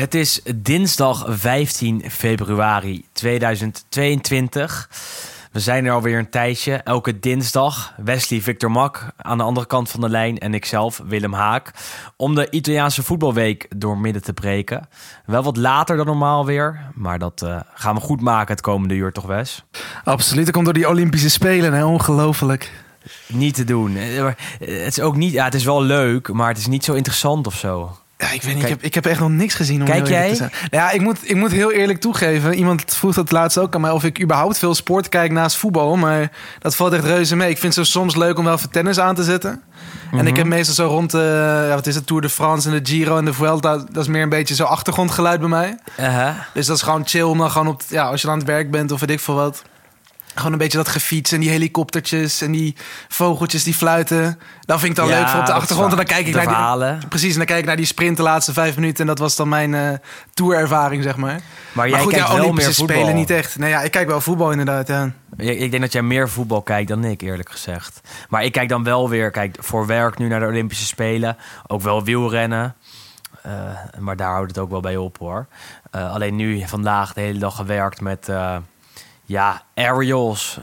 Het is dinsdag 15 februari 2022. We zijn er alweer een tijdje. Elke dinsdag Wesley Victor Mak aan de andere kant van de lijn en ikzelf, Willem Haak. Om de Italiaanse voetbalweek door midden te breken. Wel wat later dan normaal weer, maar dat eh, gaan we goed maken het komende uur toch Wes? Absoluut, dat komt door die Olympische Spelen, hè? ongelooflijk. Niet te doen. Eh, eh, Het is ook niet, ja, het is wel leuk, maar het is niet zo interessant of zo. Ja, ik weet niet, Kijk- ik, heb, ik heb echt nog niks gezien. Om Kijk jij? te zijn. Ja, ik moet, ik moet heel eerlijk toegeven. Iemand vroeg dat laatst ook aan mij of ik überhaupt veel sport kijk naast voetbal. Maar dat valt echt reuze mee. Ik vind het zo soms leuk om wel even tennis aan te zetten. En ik heb meestal zo rond de, ja, wat is het, Tour de France en de Giro en de Vuelta. Dat is meer een beetje zo achtergrondgeluid bij mij. Dus dat is gewoon chill om dan gewoon op, ja, als je aan het werk bent of weet ik veel wat. Gewoon een beetje dat gefiets en die helikoptertjes en die vogeltjes die fluiten. Dan vind ik het dan Ja, leuk voor op de achtergrond. En dan kijk ik naar die. Precies, en dan kijk ik naar die sprint de laatste vijf minuten. En dat was dan mijn eh tourervaring, zeg maar. Maar jij goed, kijkt ja, wel Olympische meer voetbal. Spelen niet echt. Nee, ja, ik kijk wel voetbal inderdaad, ja. Ik, ik denk dat jij meer voetbal kijkt dan ik, eerlijk gezegd. Maar ik kijk dan wel weer, kijk, voor werk nu naar de Olympische Spelen. Ook wel wielrennen. Eh, maar daar houdt het ook wel bij op hoor. Eh, alleen nu vandaag de hele dag gewerkt met ja, aerials,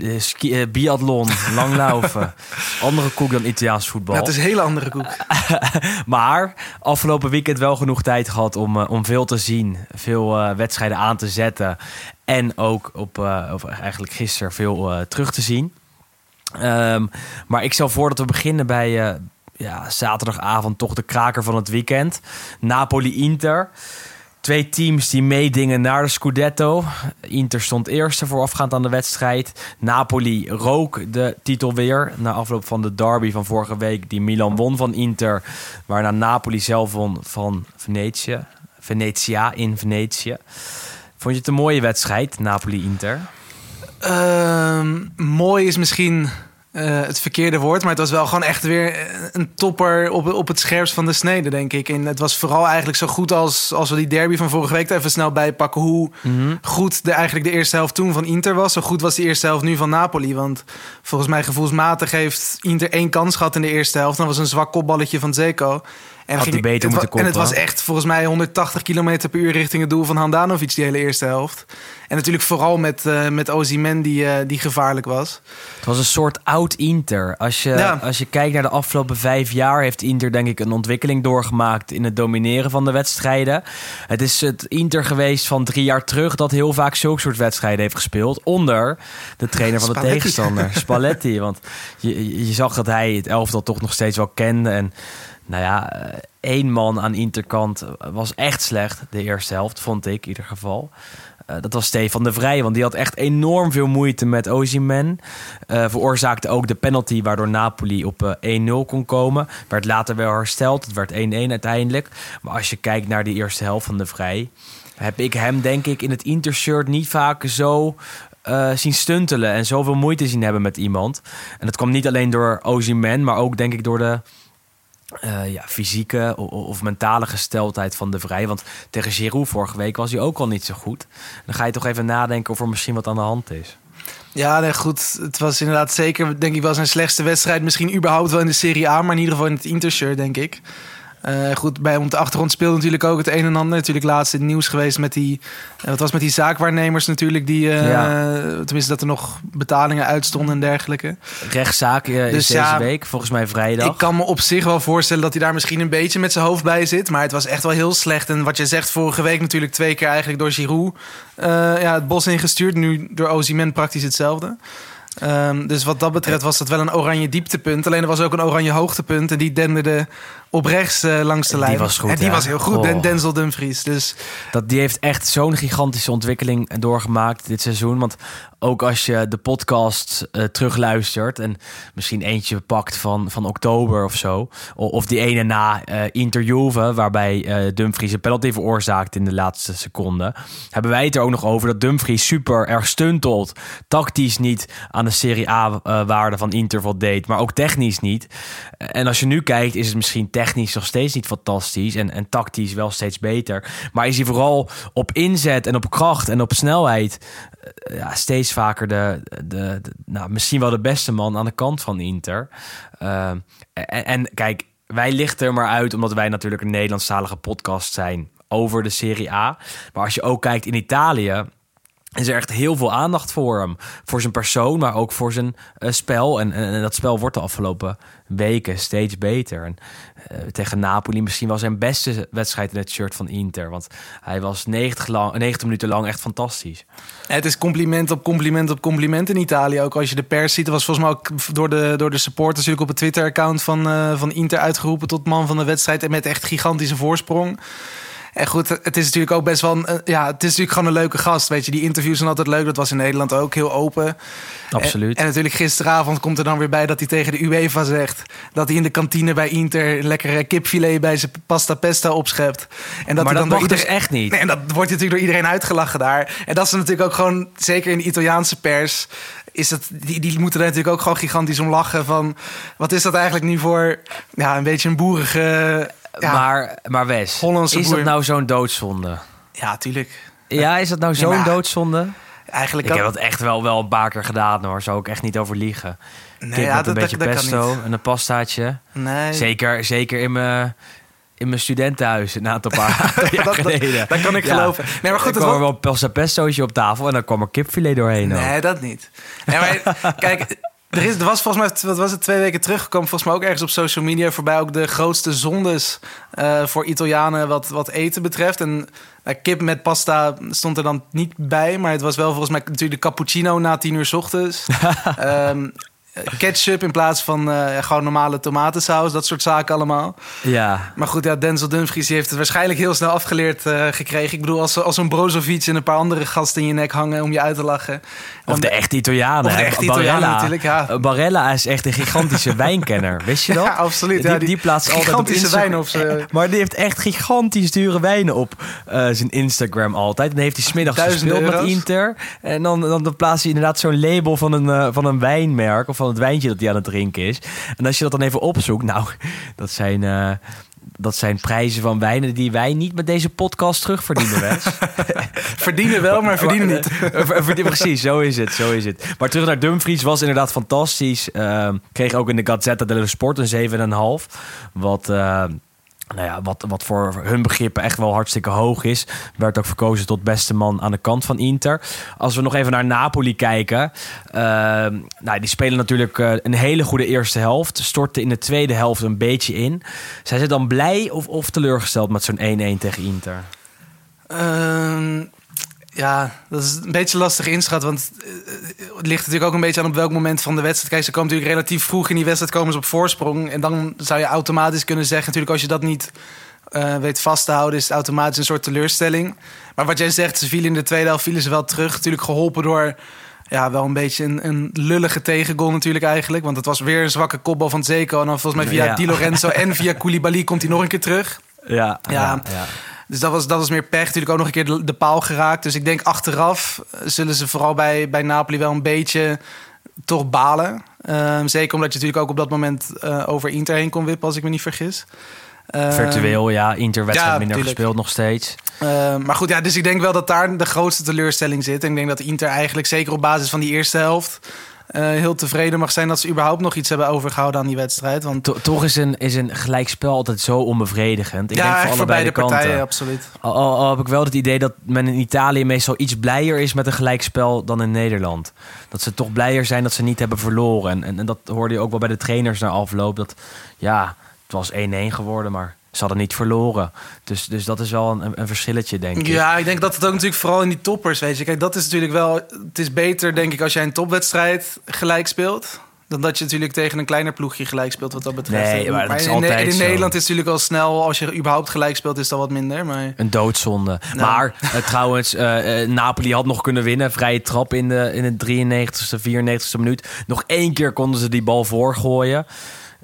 eh, ski, eh, biathlon, langlaufen. Andere koek dan Italiaans voetbal. Dat is een hele andere koek. Maar afgelopen weekend wel genoeg tijd gehad om, om veel te zien. Veel wedstrijden aan te zetten. En ook op, of eigenlijk gisteren veel terug te zien. Ehm, maar ik stel voor dat we beginnen bij ja, zaterdagavond toch de kraker van het weekend. Napoli-Inter. Twee teams die meedingen naar de Scudetto. Inter stond eerste voorafgaand aan de wedstrijd. Napoli rook de titel weer. Na afloop van de derby van vorige week die Milan won van Inter. Waarna Napoli zelf won van Venetië. Venetia in Venetië. Vond je het een mooie wedstrijd, Napoli-Inter? Ehm, mooi is misschien eh, het verkeerde woord, maar het was wel gewoon echt weer een topper op, op het scherpst van de snede, denk ik. En het was vooral eigenlijk zo goed als, als we die derby van vorige week even snel bijpakken. Hoe goed de, eigenlijk de eerste helft toen van Inter was. Zo goed was de eerste helft nu van Napoli. Want volgens mij gevoelsmatig heeft Inter één kans gehad in de eerste helft. Dat was een zwak kopballetje van Zeko. En, Had hij beter moeten en het was echt volgens mij 180 km per uur richting het doel van Handanovic die hele eerste helft. En natuurlijk vooral met, eh met Ozyman die, eh, die gevaarlijk was. Het was een soort oud Inter. Als je, Ja. als je kijkt naar de afgelopen vijf jaar, heeft Inter denk ik een ontwikkeling doorgemaakt in het domineren van de wedstrijden. Het is het Inter geweest van drie jaar terug dat heel vaak zulke soort wedstrijden heeft gespeeld. Onder de trainer van de Spalletti. tegenstander, Spalletti. Want je, je zag dat hij het elftal toch nog steeds wel kende. En nou ja, eh, één man aan Interkant was echt slecht. De eerste helft, vond ik in ieder geval. Eh, dat was Stefan de Vrij, want die had echt enorm veel moeite met Ozyman. Eh veroorzaakte ook de penalty waardoor Napoli op eh, 1-0 kon komen. Werd later wel hersteld. Het werd 1-1 uiteindelijk. Maar als je kijkt naar die eerste helft van de Vrij... heb ik hem denk ik in het Intershirt niet vaak zo zien stuntelen... en zoveel moeite zien hebben met iemand. En dat kwam niet alleen door Ozyman, maar ook denk ik door de eh, ja, fysieke of mentale gesteldheid van de Vrij. Want tegen Giroud vorige week was hij ook al niet zo goed. Dan ga je toch even nadenken of er misschien wat aan de hand is. Ja, nee, goed. Het was inderdaad zeker, denk ik, wel zijn slechtste wedstrijd. Misschien überhaupt wel in de Serie A, maar in ieder geval in het Intershirt, denk ik. Eh, goed, bij op de achtergrond speelde natuurlijk ook het een en ander. Natuurlijk laatst in het nieuws geweest met die... eh, wat was met die zaakwaarnemers natuurlijk, die... eh, Ja. Tenminste, dat er nog betalingen uitstonden en dergelijke. Rechtszaak eh, is Dus deze ja, week, volgens mij vrijdag. Ik kan me op zich wel voorstellen dat hij daar misschien een beetje met zijn hoofd bij zit. Maar het was echt wel heel slecht. En wat je zegt, vorige week natuurlijk twee keer eigenlijk door Giroud ja, het bos ingestuurd. Nu door Ozyman praktisch hetzelfde. Ehm, dus wat dat betreft was dat wel een oranje dieptepunt. Alleen er was ook een oranje hoogtepunt. En die denderde op rechts eh, langs de Die lijn. was goed, En die ja. was heel goed, Oh. Den- Denzel Dumfries. Dus Dat, die heeft echt zo'n gigantische ontwikkeling doorgemaakt dit seizoen. Want ook als je de podcast eh, terugluistert en misschien eentje pakt van, van oktober of zo. Of die ene na eh Interjuve, waarbij Dumfries een penalty veroorzaakt in de laatste seconde. Hebben wij het er ook nog over dat Dumfries super erg stuntelt. Tactisch niet aan de Serie A-waarde van Inter voldeed, maar ook technisch niet. En als je nu kijkt, is het misschien technisch nog steeds niet fantastisch. En, en tactisch wel steeds beter. Maar is hij vooral op inzet en op kracht en op snelheid. eh, Ja, steeds vaker de, de, nou, misschien wel de beste man aan de kant van Inter. Eh, en, en kijk, wij lichten er maar uit omdat wij natuurlijk een Nederlandstalige podcast zijn over de Serie A. Maar als je ook kijkt in Italië, is er echt heel veel aandacht voor hem. Voor zijn persoon, maar ook voor zijn eh, spel. En, en, dat spel wordt de afgelopen weken steeds beter. En, eh, tegen Napoli misschien wel zijn beste wedstrijd in het shirt van Inter. Want hij was 90, lang, 90 minuten lang echt fantastisch. het is compliment op compliment op compliment in Italië. Ook als je de pers ziet, was volgens mij ook door de, door de supporters natuurlijk op het Twitter-account van, eh, van Inter uitgeroepen tot man van de wedstrijd. En met echt gigantische voorsprong. En goed, het is natuurlijk ook best wel een, eh, ja, het is natuurlijk gewoon een leuke gast. Weet je, die interviews zijn altijd leuk. Dat was in Nederland ook heel open. Absoluut. En, en natuurlijk gisteravond komt er dan weer bij dat hij tegen de UEFA zegt dat hij in de kantine bij Inter lekkere kipfilet bij zijn pasta pesto opschept. En dat maar hij dat dan mag door dus echt niet. Nee, en dat wordt natuurlijk door iedereen uitgelachen daar. En dat is natuurlijk ook gewoon, zeker in de Italiaanse pers, is het, die, die moeten er natuurlijk ook gewoon gigantisch om lachen. Van wat is dat eigenlijk nu voor ja, een beetje een boerige. Ja, Maar, maar Wes, Hollandse is boer. dat nou zo'n doodzonde? ja, tuurlijk. Ja, is dat nou zo'n doodzonde? Eigenlijk Ik heb dat echt wel, wel een paar keer gedaan hoor. Zou ik echt niet over liegen. Nee, Kip ja, met een dat- beetje dat- pesto en een pastaatje. Nee. Zeker, zeker in mijn, in mijn studentenhuis een aantal paar jaar Dat- geleden. dat kan ik geloven. Nee, maar goed, er het kwam er wel een pasta pestootje op tafel en dan kwam er kipfilet doorheen. ook. Nee, dat niet. Nee, maar, kijk, er, is, er was volgens mij, wat was het, twee weken terug, kwam volgens mij ook ergens op social media voorbij ook de grootste zondes eh, voor Italianen wat, wat eten betreft. En eh, kip met pasta stond er dan niet bij, maar het was wel volgens mij natuurlijk de cappuccino na tien uur 's ochtends. Ehm, ketchup in plaats van eh, gewoon normale tomatensaus, dat soort zaken allemaal. Ja, Maar goed, ja, Denzel Dumfries die heeft het waarschijnlijk heel snel afgeleerd eh, gekregen. Ik bedoel, als, als een Brozovic en een paar andere gasten in je nek hangen om je uit te lachen. of de echte Italianen. Of de echte Italianen Barella. natuurlijk, ja. Eh, Barella is echt een gigantische wijnkenner. Wist je dat? Ja, absoluut. Die, Ja, die, die plaatst altijd op gigantische Instagram- wijnen op zijn- Eh, Maar die heeft echt gigantisch dure wijnen op eh, zijn Instagram altijd. En dan heeft hij smiddags gespeeld met euro's. Inter. En dan, dan, dan plaatst hij inderdaad zo'n label van een, eh, van een wijnmerk... of van het wijntje dat hij aan het drinken is. En als je dat dan even opzoekt... nou, dat zijn... eh, dat zijn prijzen van wijnen die wij niet met deze podcast terugverdienen, Wes. Verdienen wel, maar verdienen niet. Eh, Precies, zo is het, zo is het. Maar terug naar Dumfries was inderdaad fantastisch. Ehm, kreeg ook in de Gazzetta dello Sport een 7,5. Wat... eh, nou ja, wat, wat voor hun begrippen echt wel hartstikke hoog is. Werd ook verkozen tot beste man aan de kant van Inter. Als we nog even naar Napoli kijken. ehm, nou, die spelen natuurlijk eh, een hele goede eerste helft. Storten in de tweede helft een beetje in. Zijn ze dan blij of, of teleurgesteld met zo'n 1-1 tegen Inter? Ehm, ja, dat is een beetje lastig inschatten. Want eh, het ligt natuurlijk ook een beetje aan op welk moment van de wedstrijd. Kijk, ze komen natuurlijk relatief vroeg in die wedstrijd komen ze op voorsprong. En dan zou je automatisch kunnen zeggen, natuurlijk als je dat niet eh, weet vast te houden, is het automatisch een soort teleurstelling. Maar wat jij zegt, ze vielen in de tweede helft vielen ze wel terug. Natuurlijk geholpen door ja, wel een beetje een, een lullige tegengoal natuurlijk eigenlijk. Want het was weer een zwakke kopbal van Zeko. En dan volgens mij via Ja. Di Lorenzo en via Koulibaly komt hij nog een keer terug. Ja, Ja. Dus dat was, dat was meer pech. Natuurlijk ook nog een keer de, de paal geraakt. Dus ik denk achteraf eh, zullen ze vooral bij, bij Napoli wel een beetje toch balen. Ehm, zeker omdat je natuurlijk ook op dat moment eh, over Inter heen kon wippen, als ik me niet vergis. Ehm, Virtueel, ja. Inter wedstrijd ja, minder tuurlijk. gespeeld nog steeds. ehm, maar goed, ja, dus ik denk wel dat daar de grootste teleurstelling zit. En ik denk dat Inter eigenlijk zeker op basis van die eerste helft... eh, heel tevreden mag zijn dat ze überhaupt nog iets hebben overgehouden aan die wedstrijd. Want To- toch is een, is een gelijkspel altijd zo onbevredigend. Ik ja, denk voor echt voor allebei beide de kanten. partijen, absoluut. Al, al, al heb ik wel het idee dat men in Italië meestal iets blijer is met een gelijkspel dan in Nederland. Dat ze toch blijer zijn dat ze niet hebben verloren. En, en, en dat hoorde je ook wel bij de trainers na afloop. Dat ja, het was 1-1 geworden, maar ze hadden niet verloren. Dus, dus dat is wel een, een verschilletje, denk ik. Ja, ik denk dat het ook natuurlijk vooral in die toppers, weet je. Kijk, dat is natuurlijk wel... Het is beter, denk ik, als jij een topwedstrijd gelijk speelt. Dan dat je natuurlijk tegen een kleiner ploegje gelijk speelt wat dat betreft. Nee, maar dat is in, altijd in zo. Nederland is het natuurlijk al snel, als je überhaupt gelijk speelt, is dat wat minder. Maar Een doodzonde. Nou. Maar eh, trouwens, eh, eh, Napoli had nog kunnen winnen. Vrije trap in de, in de 93ste, 94ste minuut. Nog één keer konden ze die bal voorgooien.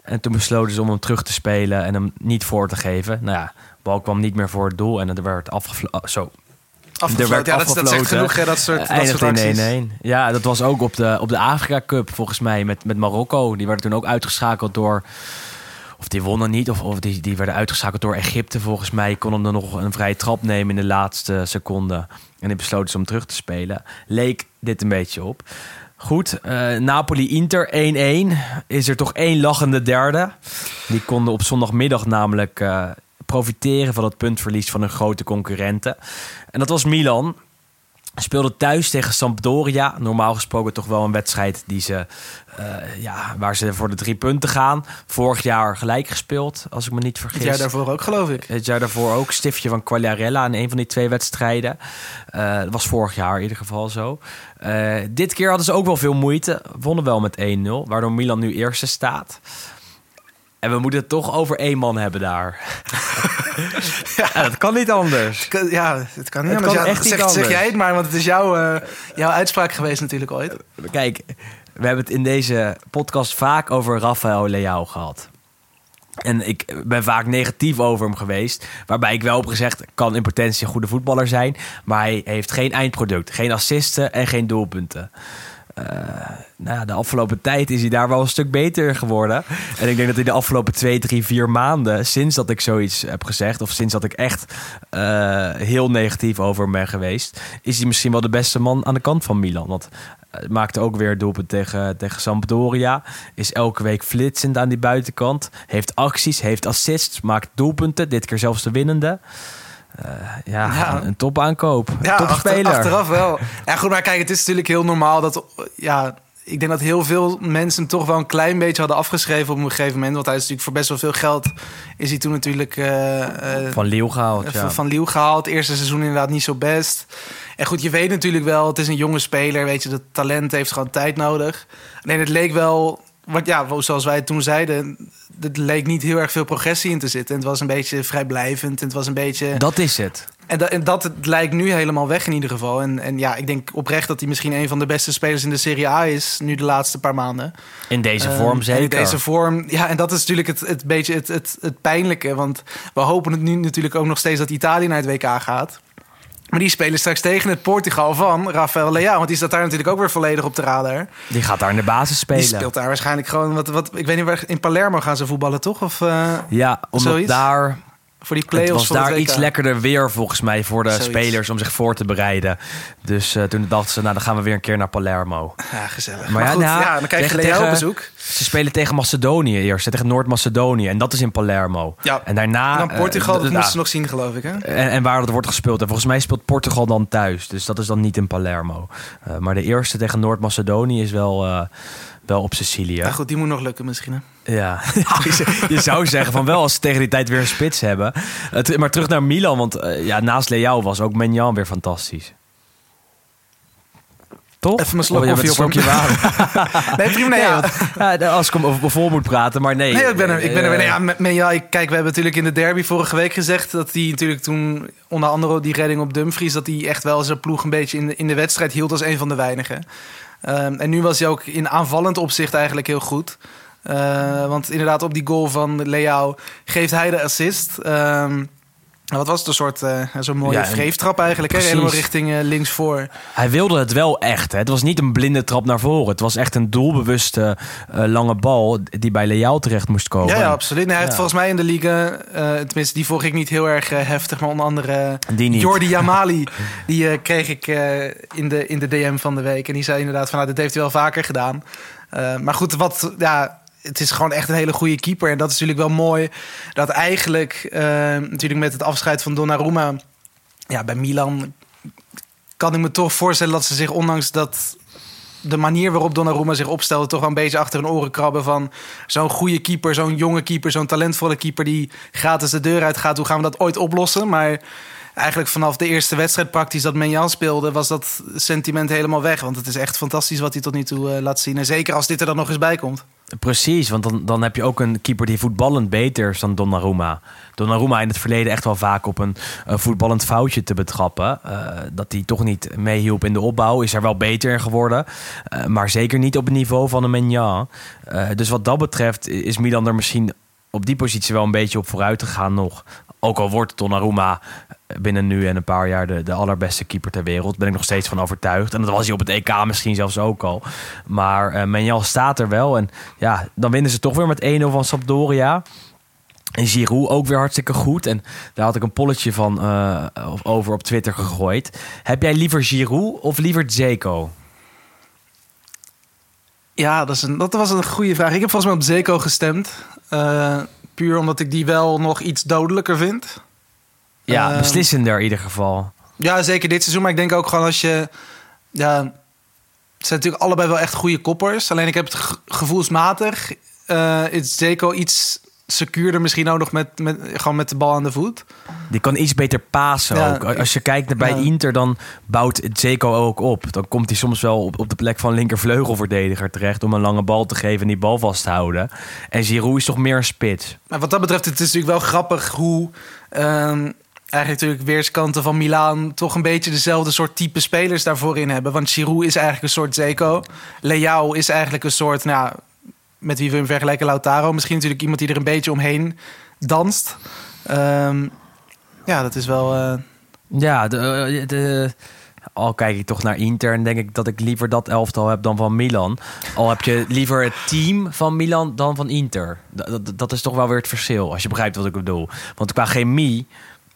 En toen besloten ze om hem terug te spelen en hem niet voor te geven. Nou ja, de bal kwam niet meer voor het doel en er werd afgefloten. zo, afgefloten. er werd Ja, dat, is- dat afgefloten. genoeg, hè, dat soort, dat soort in 1-1. Ja, dat was ook op de, op de Afrika Cup volgens mij met, met Marokko. Die werden toen ook uitgeschakeld door... Of die wonnen niet, of, of die, die werden uitgeschakeld door Egypte volgens mij. Konden er nog een vrije trap nemen in de laatste seconde. En die besloten ze om terug te spelen. Leek dit een beetje op. Goed, eh, Napoli-Inter 1-1. Is er toch één lachende derde. Die konden op zondagmiddag namelijk eh, profiteren van het puntverlies van hun grote concurrenten. En dat was Milan. Speelde thuis tegen Sampdoria. Normaal gesproken toch wel een wedstrijd die ze, eh, ja, waar ze voor de drie punten gaan. Vorig jaar gelijk gespeeld, als ik me niet vergis. Het jaar daarvoor ook, geloof ik. Het jaar daarvoor ook. Stiftje van Quagliarella in een van die twee wedstrijden. Eh, dat was vorig jaar in ieder geval zo. Eh, dit keer hadden ze ook wel veel moeite. Wonnen wel met 1-0. Waardoor Milan nu eerste staat. En we moeten het toch over één man hebben daar. ja. dat kan niet anders. Kan- Ja, het kan niet Het anders. kan Ja, echt niet zeg, zeg jij het maar, want het is jouw, eh, jouw uitspraak geweest natuurlijk ooit. Kijk, we hebben het in deze podcast vaak over Rafael Leao gehad. En ik ben vaak negatief over hem geweest. Waarbij ik wel heb gezegd, kan in potentie een goede voetballer zijn. Maar hij heeft geen eindproduct. Geen assisten en geen doelpunten. Eh, nou de afgelopen tijd is hij daar wel een stuk beter geworden. En ik denk dat hij de afgelopen twee, drie, vier maanden... sinds dat ik zoiets heb gezegd... of sinds dat ik echt eh, heel negatief over hem ben geweest... is hij misschien wel de beste man aan de kant van Milan. Want hij maakte ook weer doelpunt tegen, tegen Sampdoria. Is elke week flitsend aan die buitenkant. Heeft acties, heeft assists, maakt doelpunten. Dit keer zelfs de winnende. Eh, ja, Ja. een, topaankoop. Ja, Ja, Topspeler. achter- achteraf wel. Ja, goed, maar kijk, het is natuurlijk heel normaal dat... Ja, ik denk dat heel veel mensen hem toch wel een klein beetje hadden afgeschreven op een gegeven moment. Want hij is natuurlijk voor best wel veel geld... is hij toen natuurlijk eh, eh, Van Leeuw gehaald, ja. van, Liel gehaald. Eerste seizoen inderdaad niet zo best. En goed, je weet natuurlijk wel, het is een jonge speler. Weet je, dat talent heeft gewoon tijd nodig. Alleen het leek wel... Wat, ja, zoals wij toen zeiden... Het leek niet heel erg veel progressie in te zitten. En het was een beetje vrijblijvend. En het was een beetje... Dat is het. En, dat, en dat het lijkt nu helemaal weg in ieder geval. En, en ja, ik denk oprecht dat hij misschien een van de beste spelers in de Serie A is. Nu de laatste paar maanden. In deze Ehm, vorm zeker. In deze vorm. Ja, en dat is natuurlijk het, het beetje het, het, het pijnlijke. Want we hopen het nu natuurlijk ook nog steeds dat Italië naar het WK gaat. Maar die spelen straks tegen het Portugal van Rafael Leao. Want die staat daar natuurlijk ook weer volledig op de radar. Die gaat daar in de basis spelen. Die speelt daar waarschijnlijk gewoon... Wat, wat, ik weet niet waar... In Palermo gaan ze voetballen, toch? Of eh, Ja, omdat Zoiets? daar... voor die Het play-offs was het daar WK? iets lekkerder weer volgens mij voor de Zoiets. spelers om zich voor te bereiden. Dus eh, toen dachten ze, nou dan gaan we weer een keer naar Palermo. Ja, gezellig. Maar Maar, ja, goed, nou, ja, dan krijg je tegen- bezoek. Ze spelen tegen Macedonië eerst, tegen Noord-Macedonië. En dat is in Palermo. Ja. En daarna... En dan Portugal, eh, dat d- moesten ze nog zien, geloof ik. Hè? En, en waar dat wordt gespeeld. En volgens mij speelt Portugal dan thuis. Dus dat is dan niet in Palermo. Eh, maar de eerste tegen Noord-Macedonië is wel, wel op Sicilië. Ja, goed, die moet nog lukken misschien. Hè? Ja, je zou zeggen van wel als ze tegen die tijd weer een spits hebben. Maar terug naar Milan, want eh, ja, naast Leao was ook Menjan weer fantastisch. Toch? Even mijn slok Oh, je bent koffie een op slokje water. Nee, prima. Nee, ja, want, ja, als ik hem over vol moet praten, maar nee. Nee, ik ben er. Ik ben er. Eh, Nee, ja, met, met, ja, ik- kijk, we hebben natuurlijk in de derby vorige week gezegd dat hij natuurlijk toen onder andere die redding op Dumfries dat hij echt wel zijn ploeg een beetje in de, in de wedstrijd hield als een van de weinigen. Ehm, en nu was hij ook in aanvallend opzicht eigenlijk heel goed. Eh, want inderdaad, op die goal van Leao geeft hij de assist. Ehm, wat was het? Een soort eh, zo'n mooie Ja, vreeftrap eigenlijk. Hè? Helemaal richting eh, linksvoor. Hij wilde het wel echt. Hè. Het was niet een blinde trap naar voren. Het was echt een doelbewuste eh, lange bal die bij Leao terecht moest komen. Ja, ja, absoluut. Nee, hij heeft volgens mij in de liga, tenminste die volg ik niet heel erg heftig, maar onder andere Die niet. Jordi Jamali, die kreeg ik in, de, in de DM van de week. En die zei inderdaad van, nou, dit heeft hij wel vaker gedaan. Maar goed, wat, ja, het is gewoon echt een hele goede keeper. En dat is natuurlijk wel mooi, dat eigenlijk eh, natuurlijk met het afscheid van Donnarumma, ja, bij Milan kan ik me toch voorstellen dat ze zich, ondanks dat de manier waarop Donnarumma zich opstelde... toch wel een beetje achter hun oren krabben van... zo'n goede keeper, zo'n jonge keeper, zo'n talentvolle keeper... die gratis de deur uitgaat. Hoe gaan we dat ooit oplossen? Maar eigenlijk vanaf de eerste wedstrijd praktisch dat Menjan speelde, was dat sentiment helemaal weg. Want het is echt fantastisch wat hij tot nu toe eh, laat zien. En zeker als dit er dan nog eens bij komt. Precies, want dan, dan heb je ook een keeper die voetballend beter is dan Donnarumma. Donnarumma in het verleden echt wel vaak op een, voetballend foutje te betrappen. Eh, dat hij toch niet meehielp in de opbouw. Is er wel beter in geworden. Eh, maar zeker niet op het niveau van een Menja. Uh, dus wat dat betreft is Milan er misschien op die positie wel een beetje op vooruit te gaan nog. Ook al wordt Donnarumma binnen nu en een paar jaar de, de allerbeste keeper ter wereld. Ben ik nog steeds van overtuigd. En dat was hij op het EK misschien zelfs ook al. Maar uh, Menjal staat er wel. En ja, dan winnen ze toch weer met 1-0 van Sampdoria. En Giroud ook weer hartstikke goed. En daar had ik een polletje van uh, over op Twitter gegooid. Heb jij liever Giroud of liever Zeko? Ja, dat, is een, dat was een goede vraag. Ik heb volgens mij op Zeko gestemd. Uh, puur omdat ik die wel nog iets dodelijker vind. Ja, uh, beslissender in ieder geval. Ja, zeker dit seizoen. Maar ik denk ook gewoon als je... Ja, het zijn natuurlijk allebei wel echt goede koppers. Alleen ik heb het ge gevoelsmatig... Uh, is Zeko iets secuurder misschien ook nog met, met, gewoon met de bal aan de voet. Die kan iets beter pasen ja, ook. Als je kijkt naar bij ja. Inter, dan bouwt Zeko ook op. Dan komt hij soms wel op, op de plek van linkervleugelverdediger terecht... om een lange bal te geven en die bal vast te houden. En Giroud is toch meer een spits. Maar wat dat betreft, het is natuurlijk wel grappig hoe... Um, eigenlijk natuurlijk weerskanten van Milaan toch een beetje dezelfde soort type spelers daarvoor in hebben. Want Giroud is eigenlijk een soort Zeko. Leao is eigenlijk een soort, nou, met wie we hem vergelijken, Lautaro. Misschien natuurlijk iemand die er een beetje omheen danst. Um, ja, dat is wel. Uh... Ja, de, de, al kijk ik toch naar Inter en denk ik dat ik liever dat elftal heb dan van Milan. Al heb je liever het team van Milan dan van Inter. Dat, dat, dat is toch wel weer het verschil, als je begrijpt wat ik bedoel. Want qua chemie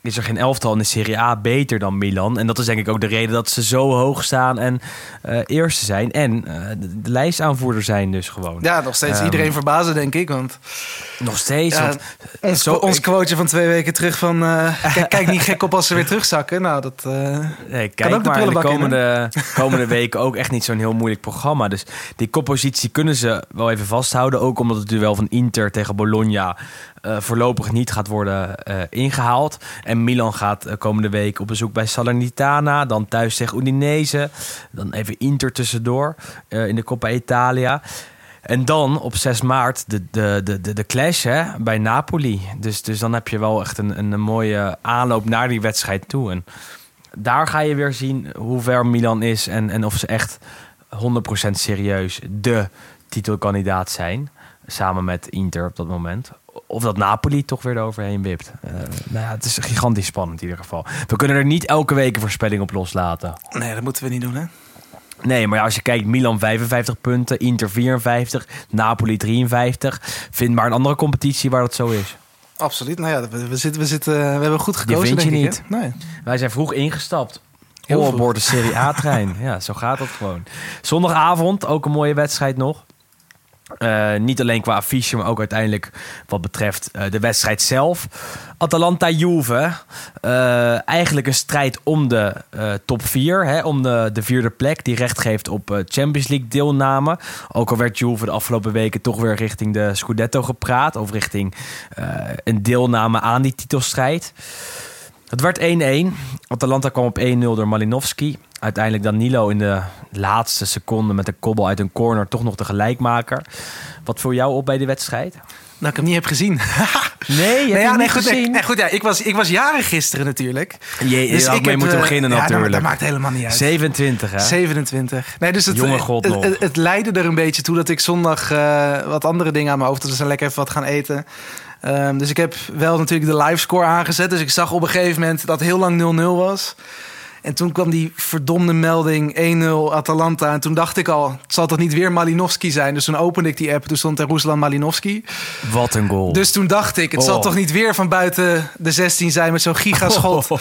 is er geen elftal in de Serie A beter dan Milan. En dat is denk ik ook de reden dat ze zo hoog staan en uh, eerste zijn. En uh, de, de, lijstaanvoerder zijn dus gewoon. Ja, nog steeds um, iedereen verbazen, denk ik. Want, nog steeds. Ja, want, ons, zo, ons quoteje van twee weken terug van... Uh, kijk, kijk, niet gek op als ze weer terugzakken. Nou, dat nee, kijk ook maar de, de komende, komende weken ook echt niet zo'n heel moeilijk programma. Dus die koppositie kunnen ze wel even vasthouden. Ook omdat het duel van Inter tegen Bologna... Uh, voorlopig niet gaat worden uh, ingehaald. En Milan gaat uh, komende week op bezoek bij Salernitana. Dan thuis tegen Udinese. Dan even Inter tussendoor in de Coppa Italia. En dan op 6 maart de, de, de, de, clash hè, bij Napoli. Dus, dus dan heb je wel echt een, een, een mooie aanloop naar die wedstrijd toe. En daar ga je weer zien hoe ver Milan is. En, en of ze echt 100% serieus de titelkandidaat zijn. Samen met Inter op dat moment of dat Napoli toch weer eroverheen wipt. Uh, nou ja, het is gigantisch spannend in ieder geval. We kunnen er niet elke week een voorspelling op loslaten. Nee, dat moeten we niet doen, hè? Nee, maar als je kijkt, Milan 55 punten, Inter 54, Napoli 53. Vind maar een andere competitie waar dat zo is. Absoluut. Nou ja, we, we zitten, we, zitten, we hebben goed gekozen, Die vind je niet. Ik, nee. Wij zijn vroeg ingestapt. Heel de Serie A-trein. ja, zo gaat dat gewoon. Zondagavond, ook een mooie wedstrijd nog. Uh, niet alleen qua affiche, maar ook uiteindelijk wat betreft uh, de wedstrijd zelf. Atalanta-Juve. Uh, eigenlijk een strijd om de top 4. Hè, om de, de vierde plek die recht geeft op Champions League deelname. Ook al werd Juve de afgelopen weken toch weer richting de Scudetto gepraat. Of richting een deelname aan die titelstrijd. Het werd 1-1. Atalanta kwam op 1-0 door Malinowski. Uiteindelijk Danilo in de laatste seconde met een kobbel uit een corner toch nog de gelijkmaker. Wat voor jou op bij de wedstrijd? Nou, ik hem niet heb gezien. nee, je nee, ja, nee, goed, gezien. Nee, goed, ja, ik was, ik was jarig gisteren natuurlijk. Je, je dus ik mee moeten uh, beginnen ja, natuurlijk. Dat, dat, maakt helemaal niet uit. 27, hè? 27. Nee, dus het, Jonge god het, nog. Het, het, leidde er een beetje toe dat ik zondag uh, wat andere dingen aan mijn hoofd had. Dus lekker even wat gaan eten. Um, dus ik heb wel natuurlijk de livescore aangezet. Dus ik zag op een gegeven moment dat heel lang 0-0 was. En toen kwam die verdomde melding 1-0 Atalanta. En toen dacht ik al, het zal toch niet weer Malinowski zijn? Dus toen opende ik die app, toen stond er Ruslan Malinowski. Wat een goal. Dus toen dacht ik, het oh. zal toch niet weer van buiten de 16 zijn... met zo'n gigaschot oh.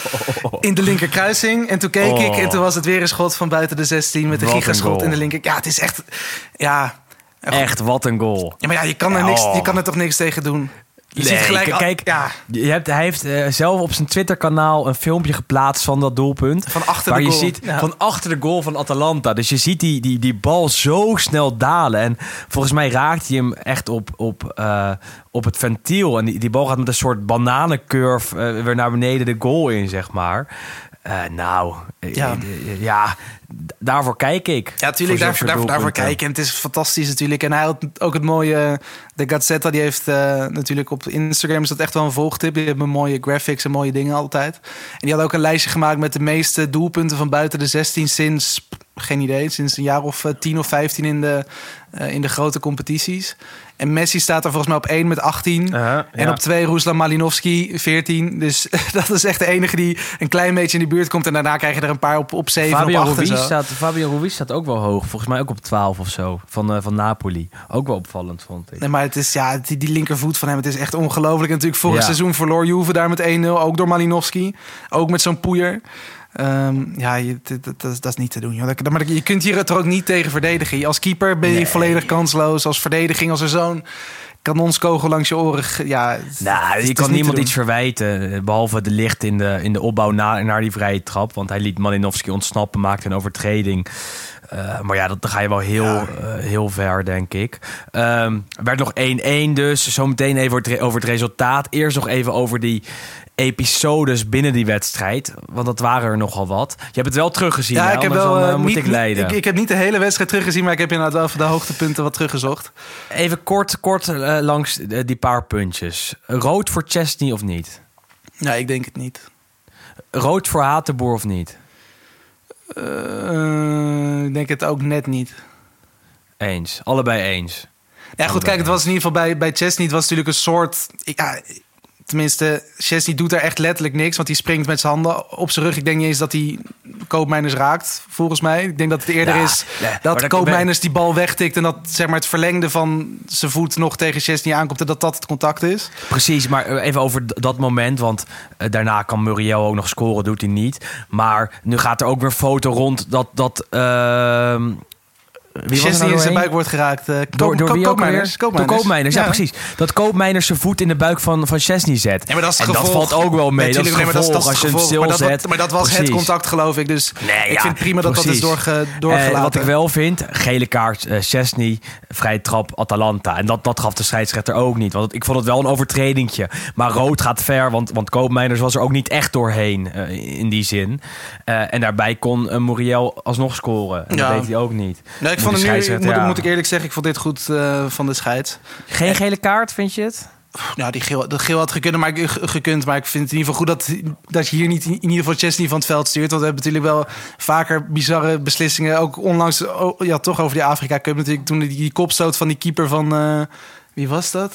in de linkerkruising. En toen keek oh. ik en toen was het weer een schot van buiten de 16... met een gigaschot in de linker... Ja, het is echt... Ja, echt, wat een goal. Ja, maar ja, je kan er, niks, je kan er toch niks tegen doen? Je Nee, ziet gelijk... kijk, ja, Je hebt, hij heeft eh, zelf op zijn Twitter-kanaal een filmpje geplaatst van dat doelpunt. Van achter waar de je goal. ziet Ja. van achter de goal van Atalanta. Dus je ziet die, die, die bal zo snel dalen. En volgens mij raakt hij hem echt op, op, eh, op het ventiel. En die, die bal gaat met een soort bananencurve eh, weer naar beneden de goal in, zeg maar. Eh, nou, eh, Ja. eh, ja, daarvoor kijk ik. Ja, natuurlijk, daarvoor, daarvoor, daarvoor doelpunten. kijken. En het is fantastisch natuurlijk. En hij had ook het mooie... De Gazzetta, die heeft natuurlijk op Instagram... is dat echt wel een volgtip. Die hebben mooie graphics en mooie dingen altijd. En die had ook een lijstje gemaakt... met de meeste doelpunten van buiten de 16 sinds... Geen idee, sinds een jaar of eh, 10 of 15 in de, in de grote competities. En Messi staat er volgens mij op 1 met 18. Uh-huh, En op 2 Ruslan Malinowski, 14. Dus dat is echt de enige die een klein beetje in de buurt komt. En daarna krijg je er een paar op, op 7 Fabio op 8 en Ruiz, staat, Fabio Ruiz staat ook wel hoog. Volgens mij ook op 12 of zo. Van, eh, van Napoli. Ook wel opvallend, vond ik. Nee, maar het is ja, die, die linkervoet van hem, het is echt ongelooflijk. En natuurlijk vorig Ja. seizoen verloor Juve daar met 1-0, ook door Malinowski. Ook met zo'n poeier. Ehm, ja, je, dat, dat, dat is- dat is niet te doen. Joh. Maar je kunt hier het er ook niet tegen verdedigen. Als keeper ben je Nee. volledig kansloos. Als verdediging, als er zo'n kanonskogel langs je oren... Ja, Nou, je kan niemand iets verwijten. eh, Behalve de licht in de, in de opbouw na, naar die vrije trap. Want hij liet Malinowski ontsnappen, maakte een overtreding. Eh, maar ja, dat, dan ga je wel heel, Ja. eh, heel ver, denk ik. Ehm werd nog 1-1 dus. Zometeen even over het, re- over het resultaat. Eerst nog even over die episodes binnen die wedstrijd. Want dat waren er nogal wat. Je hebt het wel teruggezien, Ja, hè? ik heb Anders wel dan, eh, eh, moet niet, ik leiden. Ik, ik heb niet de hele wedstrijd teruggezien, maar ik heb inderdaad wel van de hoogtepunten wat teruggezocht. Even kort, kort eh, langs die paar puntjes. Rood voor Chesney of niet? Ja, ik denk het niet. Rood voor Hatenboer of niet? Ik denk het ook net niet. Eens. Allebei eens. Ja, goed, kijk, het was in ieder geval bij, bij Chesney. Het was natuurlijk een soort. Ja, tenminste, Chesney doet daar echt letterlijk niks. Want hij springt met zijn handen op zijn rug. Ik denk niet eens dat hij koopmijners raakt, volgens mij. Ik denk dat het eerder Ja, is nee, dat koopmijners die bal wegtikt. En dat zeg maar, het verlengde van zijn voet nog tegen Chesney aankomt. En dat dat het contact is. Precies, maar eh, even over dat moment. Want eh, daarna kan Muriel ook nog scoren, doet hij niet. Maar nu gaat er ook weer foto rond dat... dat ehm, wie was er nou in zijn buik wordt geraakt. eh, Door, door wie ook koopmijners. Koopmijners, ja. precies. Dat Koopmijners zijn voet in de buik van, van Chesney zet. Ja, maar dat is het en gevolg. dat valt ook wel mee. Nee, dat is nee, maar gevolg dat is- als je gevolg. Maar dat, stilzet. maar dat was het contact, geloof ik. Dus Nee, ik vind prima dat dat is doorge, doorgelaten. Eh, wat ik wel vind, gele kaart eh Chesney, vrije trap Atalanta. En dat, dat gaf de scheidsrechter ook niet. Want ik vond het wel een overtredingje. Maar rood gaat ver, want, want Koopmeiners was er ook niet echt doorheen in die zin. En daarbij kon Muriel alsnog scoren. En dat deed hij ook niet. Nee, ik Moet vond de scheidsrechter, moet, ja. moet ik eerlijk zeggen, ik vond dit goed eh, van de scheids. Geen gele kaart, vind je het? Ja, die geel, dat geel had gekund maar, ik, gekund, maar ik vind het in ieder geval goed dat, dat je hier niet in ieder geval Chesney van het veld stuurt. Want we hebben natuurlijk wel vaker bizarre beslissingen. Ook onlangs, oh, ja, toch over die Afrika Cup natuurlijk. Toen die, die kopstoot van die keeper van, eh, wie was dat?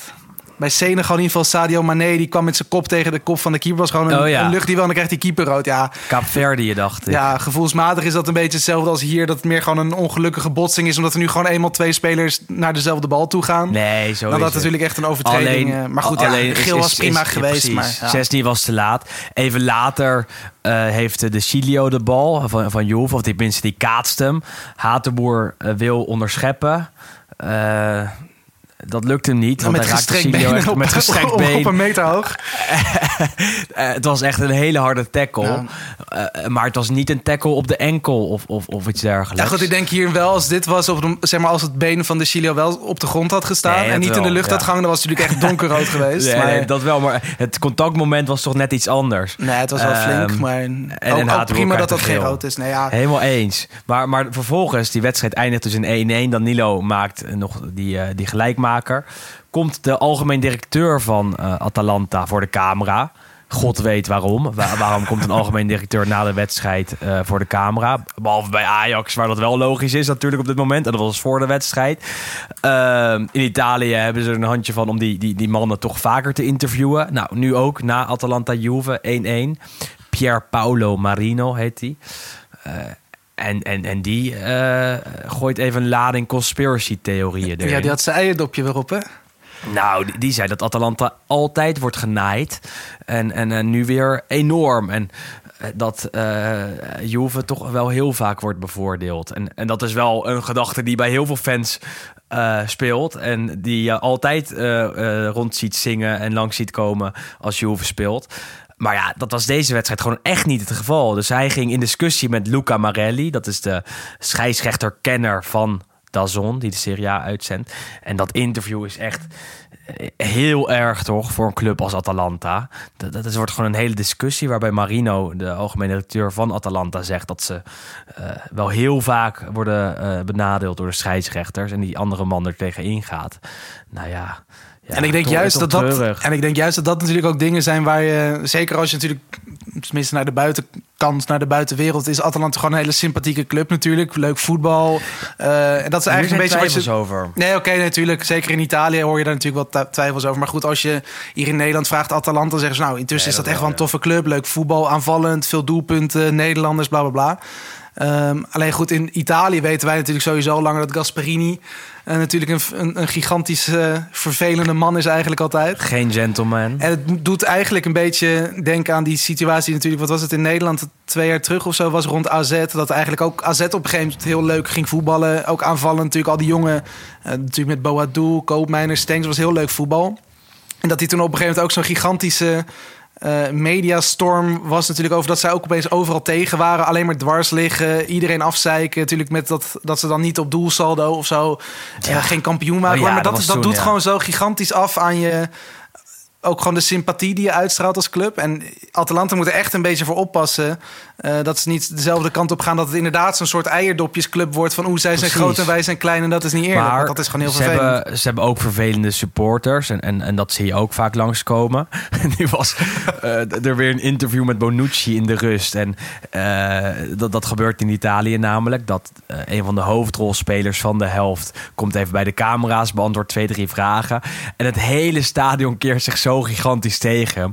Bij Senegal in ieder geval Sadio Mane, die kwam met zijn kop tegen de kop van de keeper. Was gewoon een, Oh ja. een luchtduel en dan krijgt die keeper rood. Ja, Kaap Verde, je dacht. ik. ja, gevoelsmatig is dat een beetje hetzelfde als hier. Dat het meer gewoon een ongelukkige botsing is. Omdat er nu gewoon eenmaal twee spelers naar dezelfde bal toe gaan. Nee, zo Dan is dat het. natuurlijk echt een overtreding. eh, maar goed, ja, alleen geel is- was is- prima is- geweest. Maar, ja. Chesney was te laat. Even later eh, heeft de Cilio de bal van, van Juve, of tenminste die kaatst hem. Hatenboer eh, wil onderscheppen. Eh, dat lukt hem niet, want met hij raakt de gestrekt Cilio been echt op, met gestrekt op, been. op een meter hoog. Eh, het was echt een hele harde tackle. Ja. Eh, maar het was niet een tackle op de enkel of, of, of iets dergelijks. Ja, goed, ik denk hier wel als dit was, op de, zeg maar als het been van de Chilio wel op de grond had gestaan Nee, en niet in de lucht had gehangen, dan was het natuurlijk echt donkerrood geweest. Nee, maar, nee, dat wel, maar het contactmoment was toch net iets anders. nee, het was wel Ehm, flink, maar en ook, prima dat dat een geen rood is. Nee, ja, Helemaal eens. Maar, maar vervolgens, die wedstrijd eindigt dus in 1-1. Danilo maakt eh, nog die, eh, die Komt de algemeen directeur van eh, Atalanta voor de camera. God weet waarom. Wa- waarom komt een algemeen directeur na de wedstrijd eh, voor de camera? Behalve bij Ajax, waar dat wel logisch is natuurlijk op dit moment. En dat was voor de wedstrijd. Ehm, in Italië hebben ze er een handje van om die, die, die mannen toch vaker te interviewen. Nou, nu ook na Atalanta-Juve 1-1. Pier Paolo Marino heet hij. Eh, en, en, en die eh, gooit even een lading conspiracy-theorieën erin. ja, die had zijn eierdopje weer op, hè? Nou, die, die zei dat Atalanta altijd wordt genaaid. En, en, en nu weer enorm. En dat eh Juve toch wel heel vaak wordt bevoordeeld. En, en dat is wel een gedachte die bij heel veel fans eh, speelt. En die je altijd eh, eh, rond ziet zingen en langs ziet komen als Juve speelt. Maar ja, dat was deze wedstrijd gewoon echt niet het geval. Dus hij ging in discussie met Luca Marelli. Dat is de scheidsrechter-kenner van Dazon, die de Serie A uitzendt. En dat interview is echt eh, heel erg toch voor een club als Atalanta. Dat, dat wordt gewoon een hele discussie waarbij Marino, de algemene directeur van Atalanta, zegt dat ze eh, wel heel vaak worden eh, benadeeld door de scheidsrechters en die andere man er tegen ingaat. Nou ja. Ja, en ik denk juist dat dat. En ik denk juist dat dat natuurlijk ook dingen zijn waar je. Zeker als je natuurlijk. Tenminste naar de buitenkant, naar de buitenwereld. Is Atalanta gewoon een hele sympathieke club natuurlijk. Leuk voetbal. Eh, en dat is eigenlijk een beetje zijn wat je. twijfels over. Nee, oké, natuurlijk. Zeker in Italië hoor je daar natuurlijk wat twi- twijfels over. Maar goed, als je hier in Nederland vraagt Atalanta, dan zeggen ze nou, intussen Nee, is dat dat echt wel een toffe club. Leuk voetbal, aanvallend, veel doelpunten, Nederlanders, bla bla bla. Ehm, alleen goed, in Italië weten wij natuurlijk sowieso al langer dat Gasperini eh, natuurlijk een, een, een gigantisch eh, vervelende man is eigenlijk altijd. Geen gentleman. En het doet eigenlijk een beetje denken aan die situatie natuurlijk. Wat was het in Nederland twee jaar terug of zo was rond AZ. Dat eigenlijk ook AZ op een gegeven moment heel leuk ging voetballen. Ook aanvallen natuurlijk al die jongen. eh, natuurlijk met Boadu, Koopmeiners, Stengs was heel leuk voetbal. En dat die toen op een gegeven moment ook zo'n gigantische eh, mediastorm was natuurlijk over dat zij ook opeens overal tegen waren. Alleen maar dwars liggen, iedereen afzeiken. Natuurlijk met dat, dat ze dan niet op doelsaldo of zo eh, geen kampioen maken. Oh ja, maar dat dat, dat toen, doet ja. gewoon zo gigantisch af aan je ook gewoon de sympathie die je uitstraalt als club. En Atalanta moet er echt een beetje voor oppassen. eh, dat ze niet dezelfde kant op gaan. Dat het inderdaad zo'n soort eierdopjesclub wordt. Van oeh, zij zijn groot en wij zijn klein. En dat is niet eerlijk. want dat is gewoon heel ze vervelend. Hebben, ze hebben ook vervelende supporters. En, en, en dat zie je ook vaak langskomen. Nu was eh, er weer een interview met Bonucci in de rust. En eh, dat, dat gebeurt in Italië namelijk. Dat een van de hoofdrolspelers van de helft... komt even bij de camera's, beantwoordt twee, drie vragen. En het hele stadion keert zich zo gigantisch tegen hem.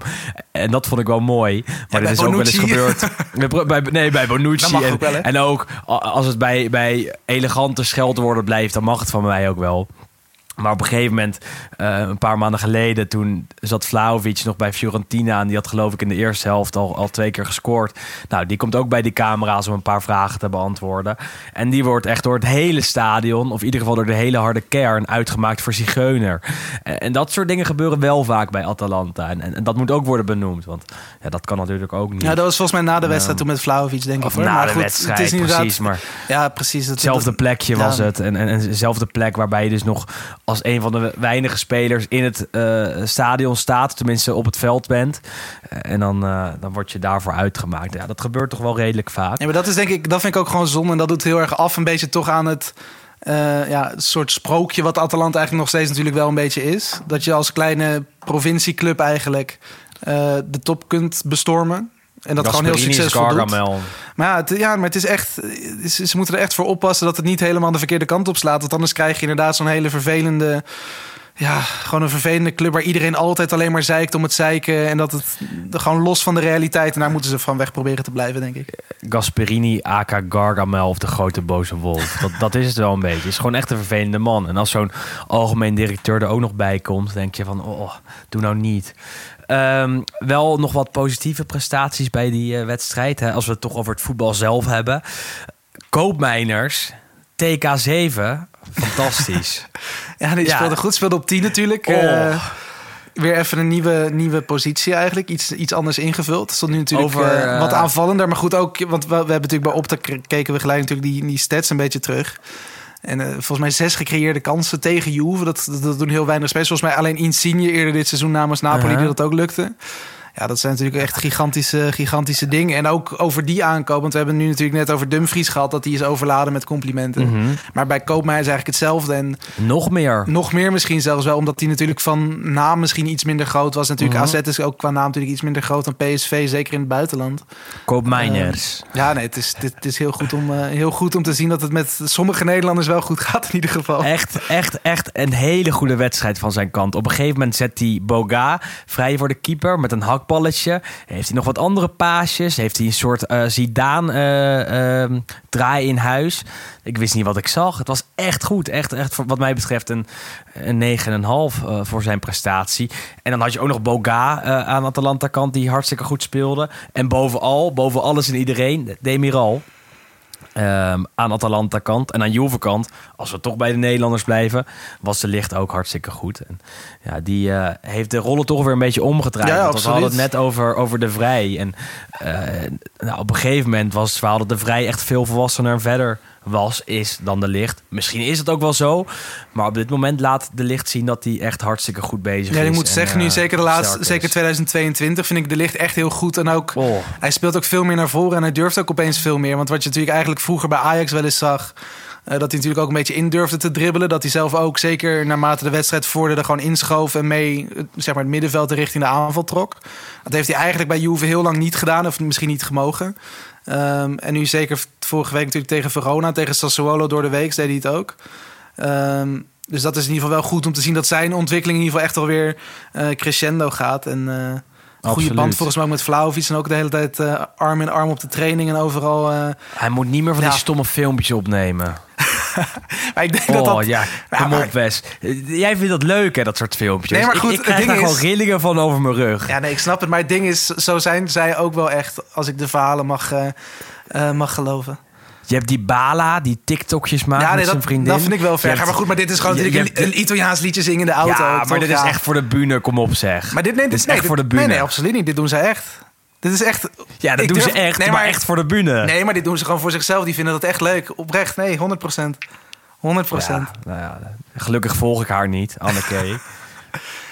En dat vond ik wel mooi. Maar dit is ook wel eens gebeurd... bij, nee, bij Bonucci. En, ook en ook als het bij, bij elegante scheldwoorden blijft, dan mag het van mij ook wel. Maar op een gegeven moment, eh, een paar maanden geleden, toen zat Vlaovic nog bij Fiorentina. En die had geloof ik in de eerste helft al, al twee keer gescoord. Nou, die komt ook bij die camera's om een paar vragen te beantwoorden. En die wordt echt door het hele stadion, of in ieder geval door de hele harde kern, uitgemaakt voor zigeuner. En, en dat soort dingen gebeuren wel vaak bij Atalanta. En, en, en dat moet ook worden benoemd, want ja, dat kan natuurlijk ook niet. Ja, dat was volgens mij na de wedstrijd toen met Vlaovic, denk ik. of hoor. na maar de goed, wedstrijd, het is precies. Maar Ja, precies. Het, Hetzelfde plekje ja. was het. En, en, en dezelfde plek waarbij je dus nog als een van de weinige spelers in het eh, stadion staat. Tenminste op het veld bent. Eh, en dan, eh, dan word je daarvoor uitgemaakt. Ja, dat gebeurt toch wel redelijk vaak. Ja, maar dat is denk ik, dat vind ik ook gewoon zonde. En dat doet heel erg af een beetje toch aan het ja, soort sprookje wat Atalanta eigenlijk nog steeds natuurlijk wel een beetje is. Dat je als kleine provincieclub eigenlijk de top kunt bestormen. En dat gewoon heel succesvol doet. Gargamel. Maar ja, het, ja, maar het is echt. Ze moeten er echt voor oppassen dat het niet helemaal de verkeerde kant op slaat. Want anders krijg je inderdaad zo'n hele vervelende. Ja, gewoon een vervelende club waar iedereen altijd alleen maar zeikt om het zeiken. En dat het gewoon los van de realiteit. En daar moeten ze van weg proberen te blijven, denk ik. Gasperini, aka Gargamel of de grote boze wolf. Dat, dat is het wel een beetje. Het is gewoon echt een vervelende man. En als zo'n algemeen directeur er ook nog bij komt, denk je van, oh, doe nou niet. Ehm, wel nog wat positieve prestaties bij die eh, wedstrijd. Hè, als we het toch over het voetbal zelf hebben. Koopmijners, TK7, fantastisch. Ja, die Ja. speelde goed. Speelde op 10 natuurlijk. Oh. Eh, weer even een nieuwe, nieuwe positie eigenlijk. Iets, iets anders ingevuld. Stond nu natuurlijk Over, eh, wat aanvallender. Maar goed ook, want we, we hebben natuurlijk bij Opta keken we gelijk natuurlijk die, die stats een beetje terug. En eh, volgens mij zes gecreëerde kansen tegen Juve. Dat, dat, dat doen heel weinig spelers. Volgens mij alleen Insigne eerder dit seizoen namens Napoli die dat ook lukte. Ja, dat zijn natuurlijk echt gigantische, gigantische dingen. En ook over die aankoop. Want we hebben nu natuurlijk net over Dumfries gehad. Dat die is overladen met complimenten. Mhm. Maar bij Koopmeijer is eigenlijk hetzelfde. En Nog meer. nog meer misschien zelfs wel, omdat die natuurlijk van naam misschien iets minder groot was. Natuurlijk, Mhm. AZ is ook qua naam natuurlijk iets minder groot dan PSV, zeker in het buitenland. Koopmijners. Ja, nee, het is, dit, het is heel, goed om, eh, heel goed om te zien dat het met sommige Nederlanders wel goed gaat in ieder geval. Echt, echt, echt een hele goede wedstrijd van zijn kant. Op een gegeven moment zet hij Boga vrij voor de keeper met een hakbal Heeft hij nog wat andere paasjes? Heeft hij een soort eh Zidane eh, ehm, draai in huis? Ik wist niet wat ik zag. Het was echt goed. Echt, echt wat mij betreft een, een 9,5 eh, voor zijn prestatie. En dan had je ook nog Boga aan Atalanta kant die hartstikke goed speelde. En bovenal, boven alles en iedereen, Demiral. Ehm, aan Atalanta kant en aan Juve kant, als we toch bij de Nederlanders blijven, was de licht ook hartstikke goed. En ja, die eh, heeft de rollen toch weer een beetje omgedraaid. Ja, Want we hadden het net over, over de Vrij. En eh, nou, op een gegeven moment was het verhaal dat de Vrij echt veel volwassener en verder was, is dan de licht. Misschien is het ook wel zo, maar op dit moment laat de licht zien dat hij echt hartstikke goed bezig Ja, is. ik moet en, zeggen, nu eh, zeker de laatste, zeker 2022, vind ik de licht echt heel goed. En ook, Oh. hij speelt ook veel meer naar voren en hij durft ook opeens veel meer. Want wat je natuurlijk eigenlijk vroeger bij Ajax wel eens zag, eh, dat hij natuurlijk ook een beetje in durfde te dribbelen. Dat hij zelf ook, zeker naarmate de wedstrijd vorderde, gewoon inschoof en mee eh, zeg maar, het middenveld richting de aanval trok. Dat heeft hij eigenlijk bij Juve heel lang niet gedaan, of misschien niet gemogen. Ehm, en nu zeker vorige week natuurlijk tegen Verona, tegen Sassuolo door de week deed hij het ook. Ehm, dus dat is in ieder geval wel goed om te zien dat zijn ontwikkeling in ieder geval echt alweer eh crescendo gaat. En eh goede band volgens mij met Vlaovic. En ook de hele tijd eh, arm in arm op de training en overal. eh. Hij moet niet meer van Ja. die stomme filmpjes opnemen. Maar ik denk Oh dat dat... ja, Ja, kom maar- op Wes. Jij vindt dat leuk hè, dat soort filmpjes. Nee, maar goed, ik, ik krijg daar is- gewoon rillingen van over mijn rug. Ja, nee, ik snap het. Maar het ding is, zo zijn zij ook wel echt, als ik de verhalen mag, eh, mag geloven. Je hebt die Bala, die TikTokjes maakt ja, met nee, zijn dat, vriendin. dat vind ik wel ver. hebt- Maar goed, maar dit is gewoon je- natuurlijk je een, Italiaans liedje zingen in de auto. Ja, maar dit is echt voor de bühne, kom op zeg. Maar dit, nee, dit is nee, echt dit- voor de bühne. Nee, nee, absoluut niet. Dit doen zij echt. Dit is echt... ja, dat doen durf- ze echt, nee, maar, echt voor de bühne. Nee, maar dit doen ze gewoon voor zichzelf. Die vinden dat echt leuk. Oprecht, nee, 100 procent. 100 procent. Ja, nou ja, gelukkig volg ik haar niet, Anneke.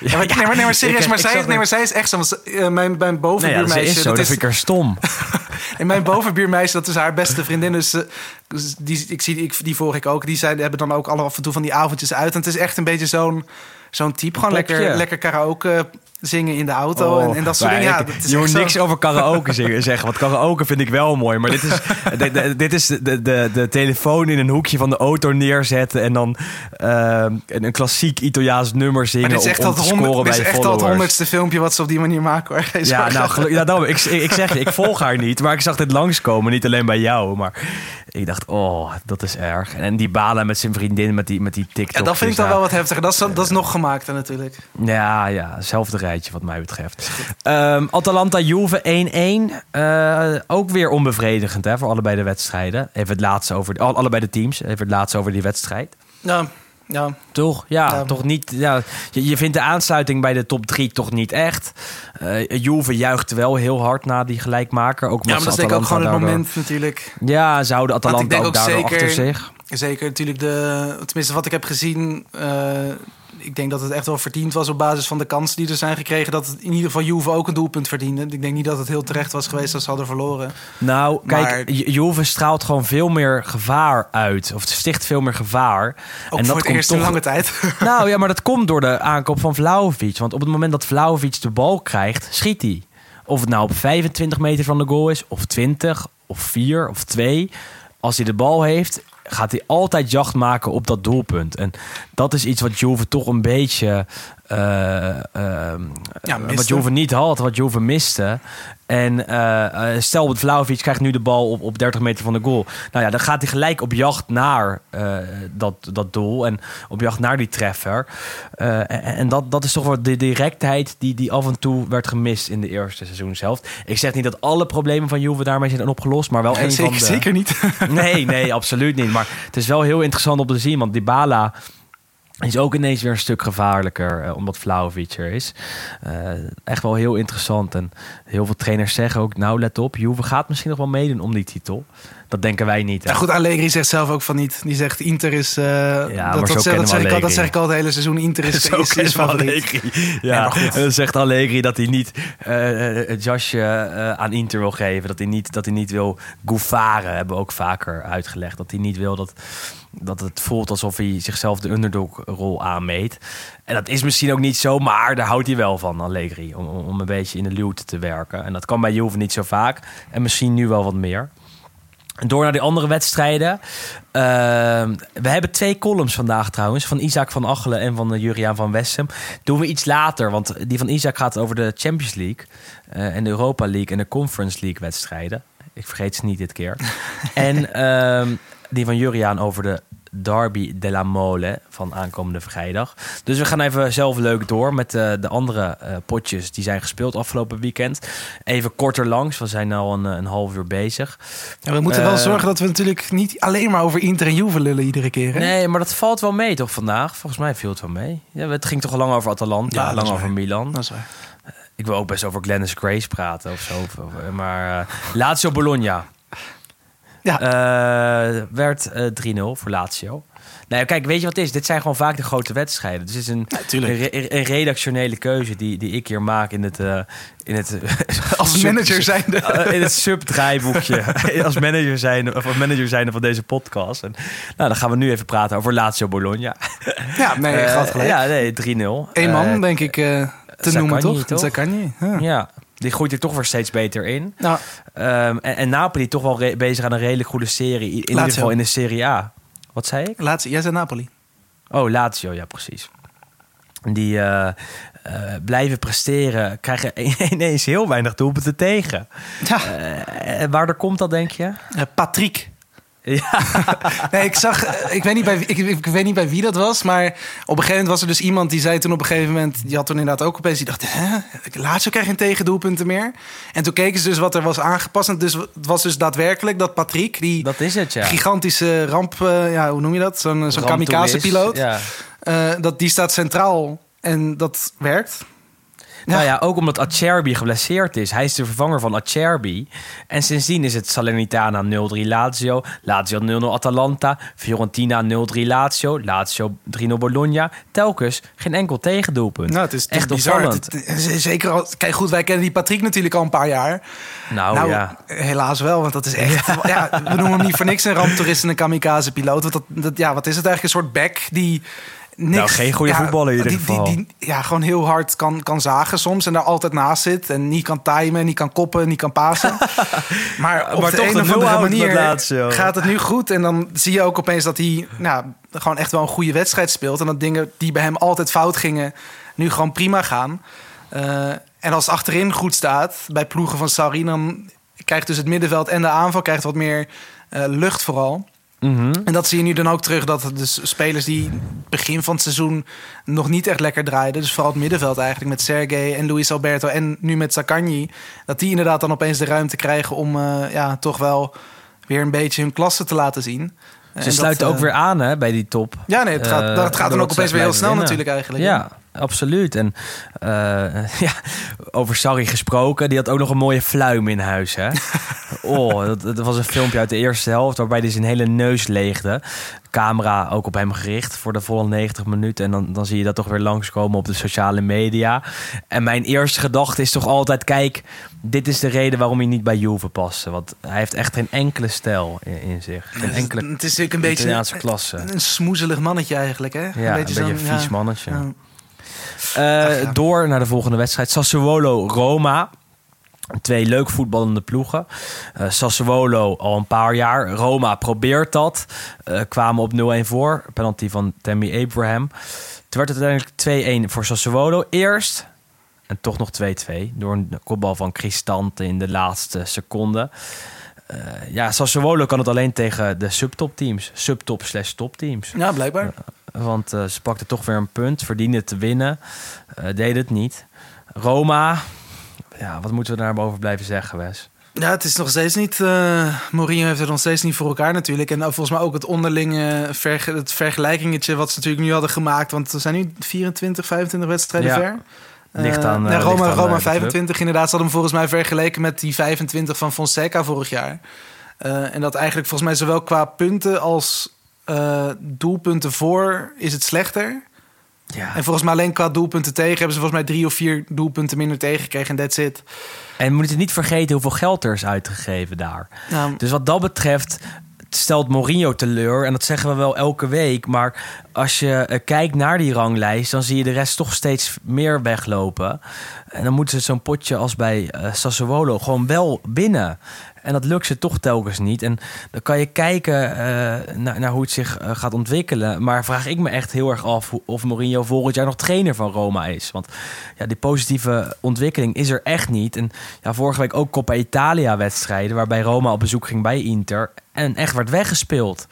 Ja, maar, nee, maar, nee, maar serieus, Ik- maar, ik zij, nee, maar zij is echt zo. want eh, mijn, mijn Nee, ja, bovenbuurmeisje. ze is zo, dat dat vind ik er stom. En mijn bovenbuurmeisje, dat is haar beste vriendin. Dus eh, dus die, ik zie, ik, die volg ik ook. Die zijn, hebben dan ook alle af en toe van die avondjes uit. En het is echt een beetje zo'n zo'n type. Gewoon Popje. lekker, lekker karaoke zingen in de auto. en, en dat soort dingen. Ja, dat je moet zo. niks over karaoke zingen- zeggen. Want karaoke vind ik wel mooi. Maar dit is, de, de- dit is de, de, de telefoon in een hoekje van de auto neerzetten. En dan eh, een, een klassiek Italiaans nummer zingen. Maar dit is echt om, om al te het scoren honderd- dit bij is echt honderdste filmpje wat ze op die manier maken. Hoor. Ja, nou, gelu- ja, daarom, ik, ik zeg je, ik volg haar niet. Maar ik zag dit langskomen. Niet alleen bij jou. Maar ik dacht, oh, dat is erg. En die balen met zijn vriendin met die, met die TikTok. ja, dat vind ik dan wel wat heftiger. Dat is, dat is nog gemaakter natuurlijk. Ja, ja, hetzelfde wat mij betreft. Ehm, Atalanta Juve 1-1. Eh, ook weer onbevredigend hè, voor allebei de wedstrijden. Even het laatste over al- allebei de teams. Even het laatste over die wedstrijd. Ja, ja. Toch? Ja, Ja. toch niet. Ja, je, je vindt de aansluiting bij de top 3 toch niet echt. Eh Juve juicht wel heel hard na die gelijkmaker. Ook ja, maar dat ze is denk ik ook gewoon het moment natuurlijk. Ja, zouden ik Atalanta ook, ook daardoor zeker- achter zich. Zeker natuurlijk de, tenminste wat ik heb gezien. eh, ik denk dat het echt wel verdiend was op basis van de kansen die er zijn gekregen. Dat het in ieder geval Juve ook een doelpunt verdiende. Ik denk niet dat het heel terecht was geweest als ze hadden verloren. Nou, kijk, Maar- Juve straalt gewoon veel meer gevaar uit. Of sticht veel meer gevaar. Ook voor het eerst in lange tijd. Nou ja, maar dat komt door de aankoop van Vlaovic. Want op het moment dat Vlaovic de bal krijgt, schiet hij. Of het nou op 25 meter van de goal is, of 20, of 4, of 2. Als hij de bal heeft, gaat hij altijd jacht maken op dat doelpunt. En dat is iets wat Juve toch een beetje... eh, Ja, miste. wat Juve niet had, wat Juve miste. En eh, eh, stel, Vlaovic krijgt nu de bal op, op 30 meter van de goal. Nou ja, dan gaat hij gelijk op jacht naar eh, dat, dat doel. En op jacht naar die treffer. Eh, en en dat, dat is toch wel de directheid die, die af en toe werd gemist in de eerste seizoenshelft. Ik zeg niet dat alle problemen van Juve daarmee zijn opgelost. Maar wel een zeker, van de... zeker niet. Nee, nee, absoluut niet. Maar het is wel heel interessant om te zien. Want Dybala is ook ineens weer een stuk gevaarlijker. eh, omdat Vlaovic er is. Eh, echt wel heel interessant. En heel veel trainers zeggen ook... Nou, let op. Juve gaat misschien nog wel meedoen om die titel. Dat denken wij niet. hè. Ja, goed, Allegri zegt zelf ook van niet. Die zegt Inter is... eh, maar dat, zeg, dat, ik al, dat Allegri. zeg ik al het hele seizoen. Inter is, Zo is. Allegri. Ja, en dan zegt Allegri dat hij niet eh, het jasje eh, aan Inter wil geven. Dat hij niet, dat hij niet wil goefaren, hebben we ook vaker uitgelegd. Dat hij niet wil dat, dat het voelt alsof hij zichzelf de underdog-rol aanmeet. En dat is misschien ook niet zo, maar daar houdt hij wel van, Allegri. Om, om om een beetje in de luwte te werken. En dat kan bij Juve niet zo vaak. En misschien nu wel wat meer. Door naar die andere wedstrijden. Ehm, we hebben twee columns vandaag trouwens. Van Isaac van Achelen en van uh, Juriaan van Wessem. Doen we iets later. Want die van Isaac gaat over de Champions League. eh, en de Europa League en de Conference League wedstrijden. Ik vergeet ze niet dit keer. en ehm, die van Juriaan over de Derby de la Mole van aankomende vrijdag. Dus we gaan even zelf leuk door met eh, de andere eh, potjes die zijn gespeeld afgelopen weekend. Even korter langs, we zijn al een, een half uur bezig. Ja, we moeten wel Eh, zorgen dat we natuurlijk niet alleen maar over Inter en Juve lullen iedere keer. Hè? Nee, maar dat valt wel mee toch vandaag? Volgens mij viel het wel mee. Ja, het ging toch al lang over Atalanta, Ja, lang over. Milan. Dat is waar. Ik wil ook best over Glennis Grace praten of zo. Maar uh, Lazio Bologna. Ja. Eh, werd eh 3-0 voor Lazio. Nou, kijk, weet je wat het is? Dit zijn gewoon vaak de grote wedstrijden. Dus het is een, Ja, een, re- een redactionele keuze die, die ik hier maak in het... eh, in het Als manager zijnde. Eh, in het subdraaiboekje. als manager zijn of als manager zijn van deze podcast. En, nou, dan gaan we nu even praten over Lazio Bologna. Ja, nee, je Eh, gaat gelijk. Ja, nee, 3-0. Eén man, Eh, denk ik, eh, te noemen, toch? toch? Zaccagni, ja. ja, die groeit er toch weer steeds beter in. Nou, en, en Napoli toch wel bezig aan een redelijk goede serie. In ieder Lazio. geval in de Serie A. Wat zei ik? laatste, jij zei Napoli. Oh, Lazio, ja, precies. Die eh, eh, blijven presteren, krijgen ineens heel weinig doelpunten tegen. Ja, en waardoor komt dat, denk je? Patrick. Ja, Nee, ik zag, eh, ik weet, niet bij, wie- ik, ik weet niet bij wie dat was, maar op een gegeven moment was er dus iemand die zei toen op een gegeven moment, die had toen inderdaad ook opeens, die dacht, hè, Lazio krijgt geen tegendoelpunten meer. En toen keken ze dus wat er was aangepast. En dus, het was dus daadwerkelijk dat Patrick, die dat is het, ja. gigantische ramp, eh, ja, hoe noem je dat? Zo'n kamikaze-piloot. Ja. Eh, dat, die staat centraal en dat werkt. Nou ja, ook omdat Acerbi geblesseerd is. Hij is de vervanger van Acerbi. En sindsdien is het Salernitana 0-3 Lazio. Lazio 0-0 Atalanta. Fiorentina 0-3 Lazio. Lazio 3-0 Bologna. Telkens geen enkel tegendoelpunt. Nou, het is echt bizar. opvallend. Zeker al, kijk goed, wij kennen die Patrick natuurlijk al een paar jaar. Nou, nou, ja. helaas wel, want dat is echt. Ja. we noemen hem niet voor niks een ramptoerist en een kamikaze-piloot. Want dat, dat, ja, wat is het eigenlijk? Een soort back die. Niks, Nou, geen goede voetballer in ieder die, geval. Die, die, ja, gewoon heel hard kan, kan zagen soms en daar altijd naast zit. En niet kan timen, niet kan koppen, niet kan pasen. maar op Maar de toch een of andere manier gaat het nu goed. En dan zie je ook opeens dat hij nou, gewoon echt wel een goede wedstrijd speelt. En dat dingen die bij hem altijd fout gingen, nu gewoon prima gaan. Eh, en als het achterin goed staat, bij ploegen van Sarri, dan krijgt dus het middenveld en de aanval krijgt wat meer eh, lucht vooral. Mhm. En dat zie je nu dan ook terug, dat dus spelers die begin van het seizoen nog niet echt lekker draaiden, dus vooral het middenveld eigenlijk met Sergej en Luis Alberto en nu met Saccagni, dat die inderdaad dan opeens de ruimte krijgen om eh, ja, toch wel weer een beetje hun klasse te laten zien. En Ze sluiten eh, ook weer aan hè, bij die top. Ja, nee, het gaat, Eh, dat gaat dan ook opeens weer heel snel winnen. natuurlijk eigenlijk. Ja, absoluut. En eh, ja, over Sarri gesproken, die had ook nog een mooie fluim in huis. Hè? oh, dat, dat was een filmpje uit de eerste helft waarbij hij zijn hele neus leegde. Camera ook op hem gericht voor de volle 90 minuten. En dan, dan zie je dat toch weer langskomen op de sociale media. En mijn eerste gedachte is toch altijd: kijk, dit is de reden waarom hij niet bij Juve paste. Want hij heeft echt geen enkele stijl in, in zich. Geen enkele Het is natuurlijk een beetje een, klasse. een smoezelig mannetje eigenlijk. Hè? Ja, een beetje een vies mannetje. ja. Eh. Door naar de volgende wedstrijd. Sassuolo-Roma. Twee leuk voetballende ploegen. Eh, Sassuolo al een paar jaar. Roma probeert dat. Eh, kwamen op 0-1 voor. Penalty van Tammy Abraham. Het werd uiteindelijk 2-1 voor Sassuolo. Eerst, en toch nog 2-2. Door een kopbal van Cristante in de laatste seconde. Eh, ja, Sassuolo kan het alleen tegen de subtopteams. Subtop slash topteams. ja, blijkbaar. Want eh, ze pakte toch weer een punt, verdiende te winnen. eh deed het niet. Roma, ja, wat moeten we daarboven blijven zeggen, Wes? Ja, het is nog steeds niet. eh Mourinho heeft het nog steeds niet voor elkaar natuurlijk. En volgens mij ook het onderlinge verge- het vergelijkingetje wat ze natuurlijk nu hadden gemaakt. Want er zijn nu 24, 25 wedstrijden Ja. ver. Ligt aan, nee, Roma, ligt aan, Roma de club. 25 inderdaad. Ze hadden hem volgens mij vergeleken met die 25 van Fonseca vorig jaar. En dat eigenlijk volgens mij zowel qua punten als eh, doelpunten voor is het slechter. Ja. En volgens mij alleen qua doelpunten tegen hebben ze volgens mij drie of vier doelpunten minder tegengekregen. En that's it. En we moeten niet vergeten hoeveel geld er is uitgegeven daar. Nou, Dus wat dat betreft stelt Mourinho teleur. En dat zeggen we wel elke week. Maar als je eh, kijkt naar die ranglijst... dan zie je de rest toch steeds meer weglopen. En dan moeten ze zo'n potje als bij eh, Sassuolo gewoon wel binnen. En dat lukt ze toch telkens niet. En dan kan je kijken eh, naar, hoe het zich eh, gaat ontwikkelen. Maar vraag ik me echt heel erg af of Mourinho volgend jaar nog trainer van Roma is. Want ja, die positieve ontwikkeling is er echt niet. En ja, vorige week ook Coppa Italia wedstrijden... waarbij Roma op bezoek ging bij Inter... en echt werd weggespeeld.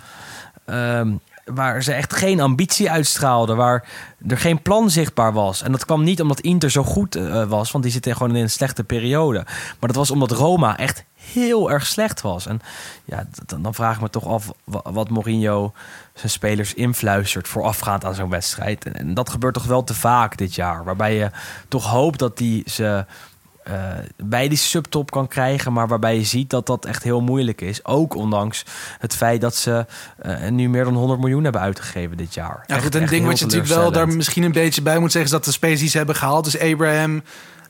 Ehm, waar ze echt geen ambitie uitstraalden. Waar er geen plan zichtbaar was. En dat kwam niet omdat Inter zo goed eh, was. Want die zitten gewoon in een slechte periode. Maar dat was omdat Roma echt heel erg slecht was. En ja, d- dan vraag ik me toch af wa- wat Mourinho zijn spelers influistert voorafgaand aan zo'n wedstrijd. En, en dat gebeurt toch wel te vaak dit jaar. Waarbij je toch hoopt dat hij ze eh, bij die subtop kan krijgen. Maar waarbij je ziet dat dat echt heel moeilijk is. Ook ondanks het feit dat ze eh, nu meer dan 100 miljoen hebben uitgegeven dit jaar. Ja, Echt- goed, een ding wat je natuurlijk wel daar misschien een beetje bij moet zeggen... is dat de die ze hebben gehaald, dus Abraham,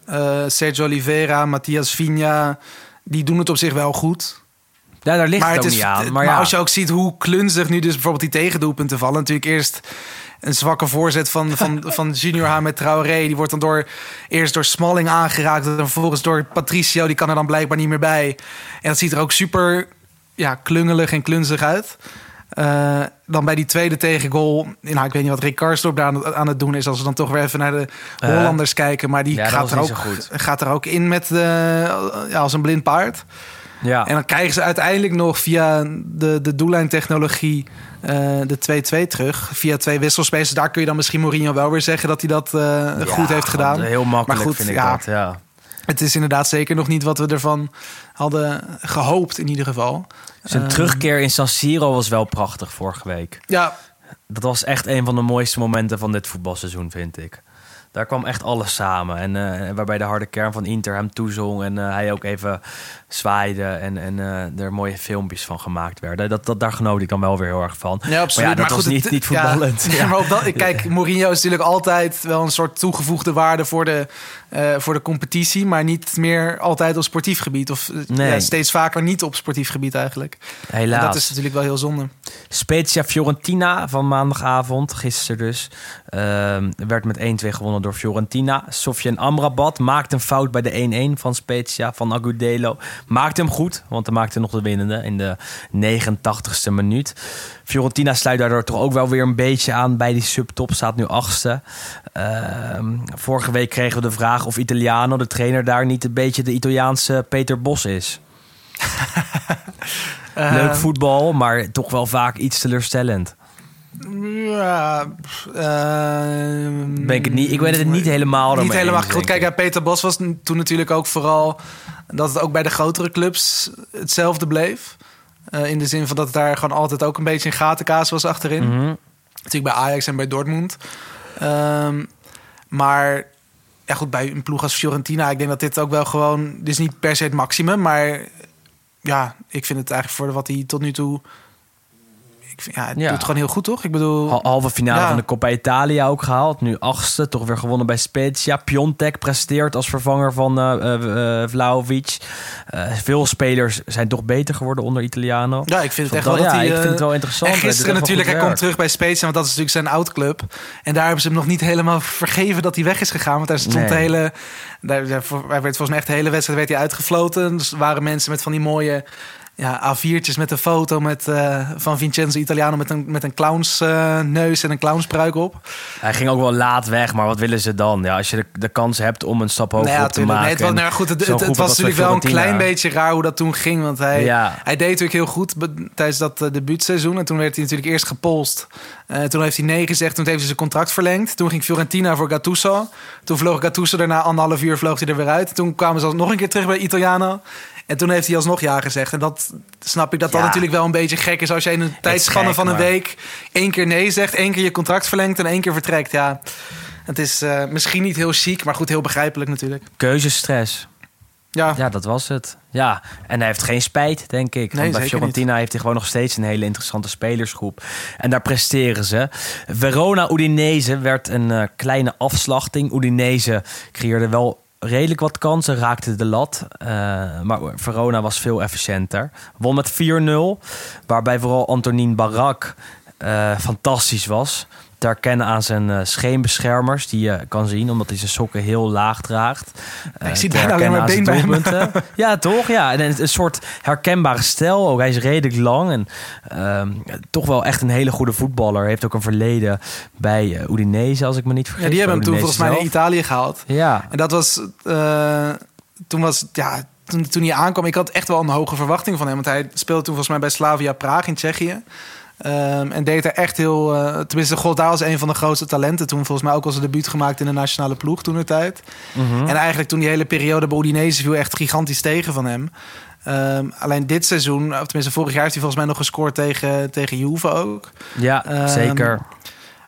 eh, Sergio Oliveira, Matthias Vigna... die doen het op zich wel goed. Ja, daar ligt maar het ook is, niet aan. Maar, Maar, ja, als je ook ziet hoe klunzig nu dus bijvoorbeeld die tegendoelpunten vallen... natuurlijk eerst een zwakke voorzet van, van, van Junior H met Traoré. Die wordt dan door, eerst door Smalling aangeraakt... en vervolgens door Patricio, die kan er dan blijkbaar niet meer bij. En dat ziet er ook super ja, klungelig en klunzig uit... Eh, dan bij die tweede tegengoal. Nou, ik weet niet wat Rick Karsdorp daar aan, het- aan het doen is. Als we dan toch weer even naar de Eh, Hollanders kijken. Maar die ja, gaat, er ook, gaat er ook in met, eh, ja, als een blind paard. ja. En dan krijgen ze uiteindelijk nog via de, de doellijntechnologie de 2-2 terug. Via twee wisselspelers. Daar kun je dan misschien Mourinho wel weer zeggen dat hij dat Ja, goed heeft gedaan. Heel makkelijk Maar goed, vind ik ja. dat. Ja. Het is inderdaad zeker nog niet wat we ervan hadden gehoopt in ieder geval. Zijn Ehm, terugkeer in San Siro was wel prachtig vorige week. Ja, Dat was echt een van de mooiste momenten van dit voetbalseizoen, vind ik. Daar kwam echt alles samen. En eh, waarbij de harde kern van Inter hem toezong. En eh, hij ook even zwaaide. En, en eh, er mooie filmpjes van gemaakt werden. Dat, dat, daar genoot ik dan wel weer heel erg van. Ja, absoluut. Maar ja, dat was goed, niet, het- niet voetballend. ja, maar op dat, kijk, Mourinho is natuurlijk altijd wel een soort toegevoegde waarde voor de, eh, voor de competitie. Maar niet meer altijd op sportief gebied. Of eh, Nee. ja, steeds vaker niet op sportief gebied eigenlijk. En Helaas. dat is natuurlijk wel heel zonde. Spezia Fiorentina van maandagavond, gisteren dus, ehm, werd met 1-2 gewonnen door Fiorentina. Sofjan Amrabat maakt een fout bij de 1-1 van Spezia, van Agudelo. Maakt hem goed, want hij maakte nog de winnende in de 89ste minuut. Fiorentina sluit daardoor toch ook wel weer een beetje aan bij die subtop, staat nu achtste. Ehm, vorige week kregen we de vraag of Italiano, de trainer daar, niet een beetje de Italiaanse Peter Bos is. Leuk Eh, voetbal, maar toch wel vaak iets teleurstellend. Ja, ehm, Ben ik, het niet, ik weet het niet helemaal. Niet helemaal eens, goed. Kijk, ja, Peter Bos was toen natuurlijk ook vooral dat het ook bij de grotere clubs hetzelfde bleef. Eh, in de zin van dat het daar gewoon altijd ook een beetje een gatenkaas was achterin. Mhm. Natuurlijk bij Ajax en bij Dortmund. Ehm, maar ja, goed, bij een ploeg als Fiorentina, ik denk dat dit ook wel gewoon, dit is niet per se het maximum, maar ja, ik vind het eigenlijk voor wat hij tot nu toe, ik vind, ja, het Ja. doet gewoon heel goed, toch? Ik bedoel, Hal- Halve finale Ja. van de Coppa Italia ook gehaald. Nu achtste, toch weer gewonnen bij Spezia. Piontek presteert als vervanger van eh eh, eh, Vlahovic. Eh, veel spelers zijn toch beter geworden onder Italiano. ja, ik vind het echt wel dat ja, ik eh, vind het wel interessant. En gisteren natuurlijk, hij komt terug bij Spezia, want dat is natuurlijk zijn oud-club. En daar hebben ze hem nog niet helemaal vergeven dat hij weg is gegaan. Want daar stond Nee. de hele... Daar, hij werd volgens mij echt de hele wedstrijd werd hij uitgefloten. Dus waren mensen met van die mooie ja, A4'tjes met een foto met, eh, van Vincenzo Italiano... met een, met een clownsneus en een clownspruik op. Hij ging ook wel laat weg, maar wat willen ze dan? Ja, als je de, de kans hebt om een stap hoger Nou ja, te maken. Nee, het was, nou goed, het, was natuurlijk wel een klein beetje raar hoe dat toen ging. Want hij, Ja. hij deed natuurlijk heel goed tijdens dat uh, debuutseizoen. En toen werd hij natuurlijk eerst gepolst. Eh, toen heeft hij nee gezegd. Toen heeft hij zijn contract verlengd. Toen ging Fiorentina voor Gattuso. Toen vloog Gattuso daarna anderhalf uur vloog hij er weer uit. Toen kwamen ze nog een keer terug bij Italiano. En toen heeft hij alsnog ja gezegd. En dat snap ik dat dat Ja. natuurlijk wel een beetje gek is... als je in een tijdspanne van een week... één keer nee zegt, één keer je contract verlengt... en één keer vertrekt. Ja, het is eh, misschien niet heel chic, maar goed, heel begrijpelijk natuurlijk. Keuzestress. Ja, Ja, dat was het. Ja, en hij heeft geen spijt, denk ik. Nee, Want bij Fiorentina heeft hij gewoon nog steeds een hele interessante spelersgroep. En daar presteren ze. Verona-Udinese werd een eh, kleine afslachting. Udinese creëerde wel redelijk wat kansen, raakte de lat. Eh, maar Verona was veel efficiënter. Won met 4-0, waarbij vooral Antonin Barak eh, fantastisch was. Herkennen aan zijn eh, scheenbeschermers, die je kan zien, omdat hij zijn sokken heel laag draagt. Eh, zie bijna alleen maar been bij hem. Ja, toch? Ja, en een, een soort herkenbare stijl. Ook hij is redelijk lang en ehm, toch wel echt een hele goede voetballer. Heeft ook een verleden bij eh, Udinese, als ik me niet vergis. Ja, die hebben hem toen volgens mij naar. Italië gehaald. Ja, En dat was. toen was. Ja, toen, toen hij aankwam, ik had echt wel een hoge verwachting van hem. Want hij speelde toen volgens mij bij Slavia Praag in Tsjechië. Ehm, en deed er echt heel. eh, tenminste, God daar was een van de grootste talenten. Toen volgens mij ook al zijn debuut gemaakt in de nationale ploeg toen de tijd. Mhm. En eigenlijk toen die hele periode bij Udinese viel echt gigantisch tegen van hem. Ehm, alleen dit seizoen, of tenminste vorig jaar, heeft hij volgens mij nog gescoord tegen, tegen Juve ook. ja Ehm, zeker.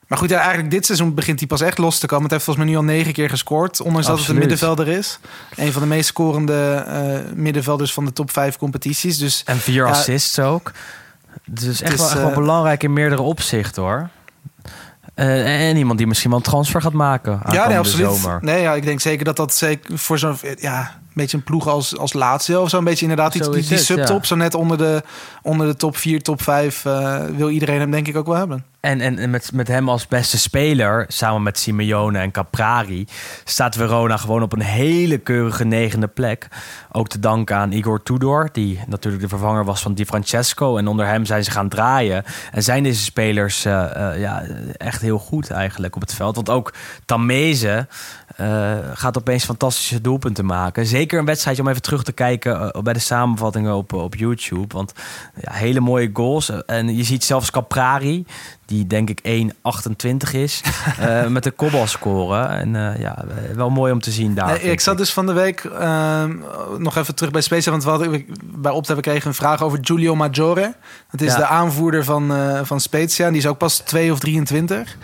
Maar goed, ja, eigenlijk dit seizoen begint hij pas echt los te komen. Het heeft volgens mij nu al negen keer gescoord. Ondanks dat het een middenvelder is. Een van de meest scorende eh, middenvelders van de top vijf competities. Dus En vier assists ook. Dus echt, Dus, wel, echt wel eh, belangrijk in meerdere opzichten hoor. Eh, en iemand die misschien wel een transfer gaat maken. ja, nee, absoluut. Zomer. Nee, ja, ik denk zeker dat dat zeker voor zo'n ja, beetje een ploeg als, als Lazio of zo. Een beetje inderdaad die, Zo die, die subtop. ja. Zo net onder de, onder de top 4, top 5 eh, wil iedereen hem denk ik ook wel hebben. En, en, en met, met hem als beste speler, samen met Simeone en Caprari, staat Verona gewoon op een hele keurige negende plek. Ook te danken aan Igor Tudor, die natuurlijk de vervanger was van Di Francesco. En onder hem zijn ze gaan draaien. En zijn deze spelers eh, eh, ja, echt heel goed eigenlijk op het veld. Want ook Tameze eh, gaat opeens fantastische doelpunten maken. Zeker een wedstrijdje om even terug te kijken eh, bij de samenvattingen op, op YouTube. Want ja, hele mooie goals. En je ziet zelfs Caprari, die denk ik 1,28 is, eh, met de kopbal scoren. En eh, ja, wel mooi om te zien daar. Nee, ik zat dus van de week ehm, nog even terug bij Specia. Want we hadden, bij Opta we kregen een vraag over Giulio Maggiore. Dat is Ja. de aanvoerder van, eh van Spezia. En die is ook pas 2 of 23.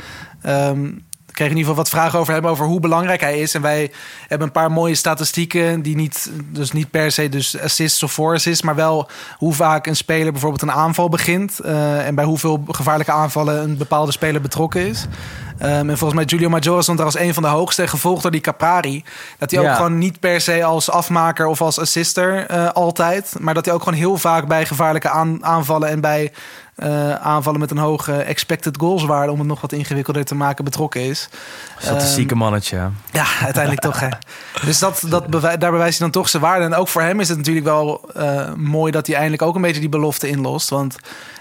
Ehm ik kreeg in ieder geval wat vragen over hem, over hoe belangrijk hij is. En wij hebben een paar mooie statistieken die niet, dus niet per se dus assists of assists, maar wel hoe vaak een speler bijvoorbeeld een aanval begint eh, en bij hoeveel gevaarlijke aanvallen een bepaalde speler betrokken is. Ehm, en volgens mij Giulio Maggiore stond daar als een van de hoogste, gevolgd door die Caprari. Dat hij ook Ja. gewoon niet per se als afmaker of als assister eh, altijd, maar dat hij ook gewoon heel vaak bij gevaarlijke aan- aanvallen en bij eh, aanvallen met een hoge expected goals waarde, om het nog wat ingewikkelder te maken, betrokken is. Statistieke mannetje. Ja, uiteindelijk toch. Hè. Dus dat, dat bewij- daar bewijst hij dan toch zijn waarde. En ook voor hem is het natuurlijk wel eh, mooi dat hij eindelijk ook een beetje die belofte inlost. Want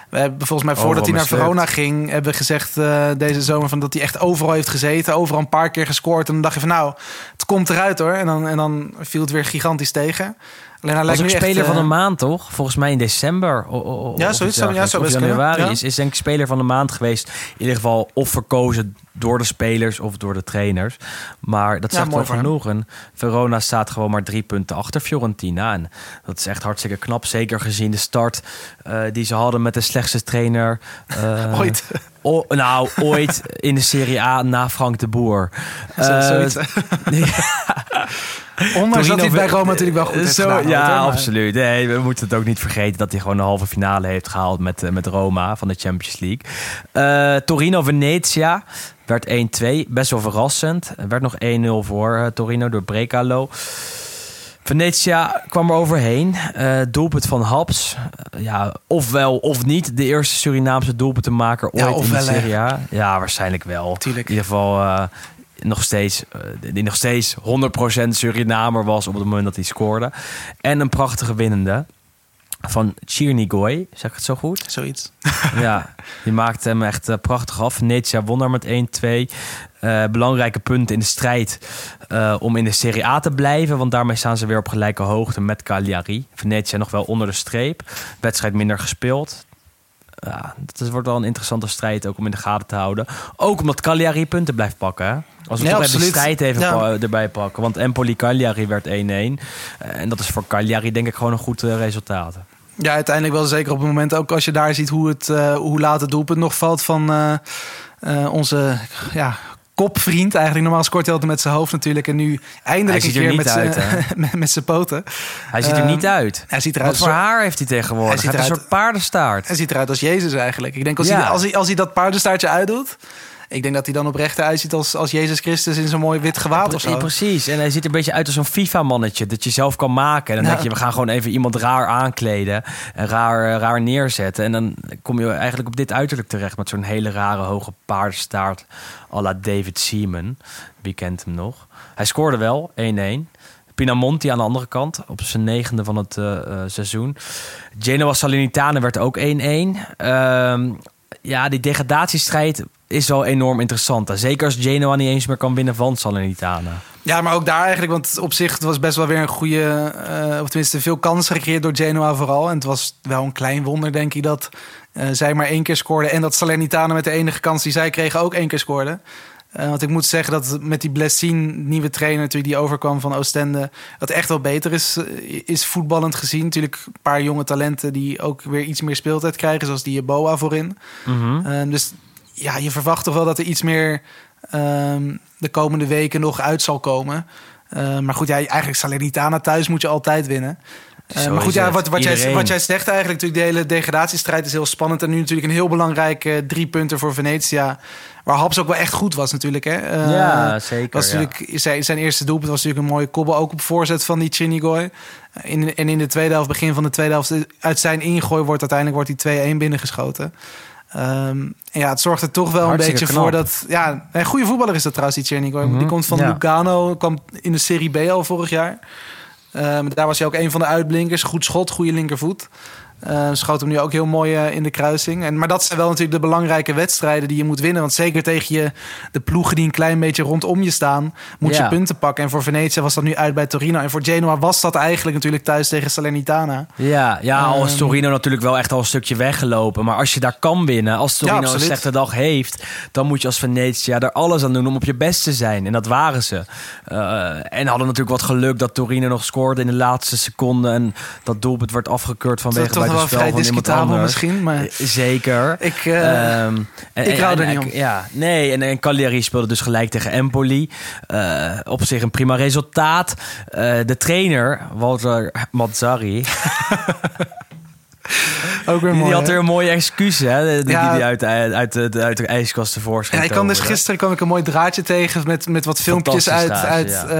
we hebben volgens mij voordat hij naar. Verona ging, hebben we gezegd eh, deze zomer van dat hij echt overal heeft gezeten, overal een paar keer gescoord. En dan dacht je van nou, het komt eruit hoor. En dan, en dan viel het weer gigantisch tegen. Alleen hij lijkt echt, speler van eh, de maand, toch? Volgens mij in december. o- o- o- Ja, of zoiets ja, best januari ja. is, is denk ik speler van de maand geweest. In ieder geval of verkozen door de spelers of door de trainers. Maar dat Ja, zegt mooi wel voor hem. genoeg. En Verona staat gewoon maar drie punten achter Fiorentina. En dat is echt hartstikke knap. Zeker gezien de start eh, die ze hadden met de slechtste trainer. eh, Ooit. o- nou, ooit in de Serie A na Frank de Boer. Eh, zoiets. Ondanks dat hij bij Roma natuurlijk wel goed heeft Zo, gedaan. Ja, absoluut. Nee, we moeten het ook niet vergeten dat hij gewoon de halve finale heeft gehaald met, eh, met Roma van de Champions League. Eh, Torino-Venetia werd 1-2. Best wel verrassend. Er werd nog 1-0 voor eh, Torino door Brecalo. Venetia kwam er overheen. Eh doelpunt van Haps. Ja, ofwel of niet. De eerste Surinaamse doelpuntenmaker ooit Ja, in de. Serie A. Ja, waarschijnlijk wel. Tuurlijk. In ieder geval nog steeds, eh, die nog steeds 100% Surinamer was op het moment dat hij scoorde. En een prachtige winnende van Chirnigoy. Zeg ik het zo goed? Zoiets. ja, die maakte hem echt eh, prachtig af. Venetia won er met 1-2. Eh, belangrijke punten in de strijd om in de Serie A te blijven. Want daarmee staan ze weer op gelijke hoogte met Cagliari. Venetia nog wel onder de streep. Wedstrijd minder gespeeld. Ja, het wordt wel een interessante strijd ook om in de gaten te houden. Ook omdat Cagliari punten blijft pakken. Hè? Als we Ja, toch even de even Ja. erbij pakken. Want Empoli-Cagliari werd 1-1. Eh, en dat is voor Cagliari denk ik gewoon een goed eh, resultaat. Ja, uiteindelijk wel zeker op het moment ook als je daar ziet hoe, het, eh, hoe laat het doelpunt nog valt van onze ja, kopvriend. Eigenlijk normaal scoort hij altijd met zijn hoofd natuurlijk. En nu eindelijk een er keer niet met, uit, met, met zijn poten. Hij ziet er Ehm, niet uit. Hij ziet eruit, Wat voor haar heeft hij tegenwoordig? Hij Hij ziet heeft een eruit- soort paardenstaart. hij ziet eruit als Jezus eigenlijk. Ik denk als, Ja. hij, als, hij, als hij dat paardenstaartje uitdoet... Ik denk dat hij dan oprecht uitziet als, als Jezus Christus in zo'n mooi wit gewaad of zo. Ja, precies. En hij ziet er een beetje uit als zo'n FIFA-mannetje dat je zelf kan maken. En dan Ja. denk je, we gaan gewoon even iemand raar aankleden en raar, eh, raar neerzetten. En dan kom je eigenlijk op dit uiterlijk terecht met zo'n hele rare hoge paardenstaart à la David Seaman. Wie kent hem nog? Hij scoorde wel 1-1. Pinamonti aan de andere kant, op zijn negende van het eh, eh, seizoen. Genoa Salernitana werd ook 1-1. Ehm, ja, die degradatiestrijd is wel enorm interessant. Zeker als Genoa niet eens meer kan winnen van Salernitana. Ja, maar ook daar eigenlijk, want op zich het was best wel weer een goede, eh, of tenminste veel kansen gecreëerd door Genoa vooral. En het was wel een klein wonder, denk ik, dat eh, zij maar één keer scoorden en dat Salernitana met de enige kans die zij kregen ook één keer scoorde. Eh, want ik moet zeggen dat met die Blessin, nieuwe trainer natuurlijk die overkwam van Oostende, dat echt wel beter is, is voetballend gezien. Natuurlijk een paar jonge talenten die ook weer iets meer speeltijd krijgen, zoals die Boa voorin. Eh, dus ja, je verwacht toch wel dat er iets meer ehm, de komende weken nog uit zal komen. Eh, maar goed, ja, eigenlijk Salernitana thuis moet je altijd winnen. Eh, maar goed, ja, wat, wat, jij, wat jij zegt eigenlijk, natuurlijk, de hele degradatiestrijd is heel spannend. En nu natuurlijk een heel belangrijk eh, drie punten voor Venetia. Waar Haps ook wel echt goed was natuurlijk. Hè? Eh, Ja, zeker, Was ja. natuurlijk, zijn, zijn eerste doelpunt was natuurlijk een mooie kobbel. Ook op voorzet van die Chinigoy. In, en in de tweede helft, begin van de tweede helft... uit zijn ingooi wordt uiteindelijk wordt die 2-1 binnengeschoten. Ehm, en ja, het zorgt er toch wel Hartstikke een beetje knap. voor dat... Ja, een goede voetballer is dat trouwens, die Chernigoy. Die komt van ja. Lugano, kwam in de Serie B al vorig jaar. Ehm, daar was hij ook een van de uitblinkers. Goed schot, goede linkervoet. Eh, schoot hem nu ook heel mooi eh, in de kruising. En, maar dat zijn wel natuurlijk de belangrijke wedstrijden die je moet winnen. Want zeker tegen je, de ploegen die een klein beetje rondom je staan, moet Ja. je punten pakken. En voor Venetië was dat nu uit bij Torino. En voor Genoa was dat eigenlijk natuurlijk thuis tegen Salernitana. Ja, ja al is Ehm, Torino natuurlijk wel echt al een stukje weggelopen. Maar als je daar kan winnen, als Torino een slechte dag heeft... dan moet je als Venetia er alles aan doen om op je best te zijn. En dat waren ze. Eh, en hadden natuurlijk wat geluk dat Torino nog scoorde in de laatste seconde... en dat doelpunt werd afgekeurd vanwege wel spel vrij discutabel misschien, maar- Zeker. Ik, eh, en- ik hou er niet en- om. Ja, nee. En, en Cagliari speelde dus gelijk tegen Empoli. Eh, op zich een prima resultaat. Eh, de trainer, Walter Mazzari... Ook weer Die, mooi. die had weer een mooie excuus, hè? Die, Ja. die, die uit, uit, uit, de- uit de ijskast tevoorschijn Ja, ik kwam dus gisteren kwam ik een mooi draadje tegen met, met wat filmpjes uit, uit eh,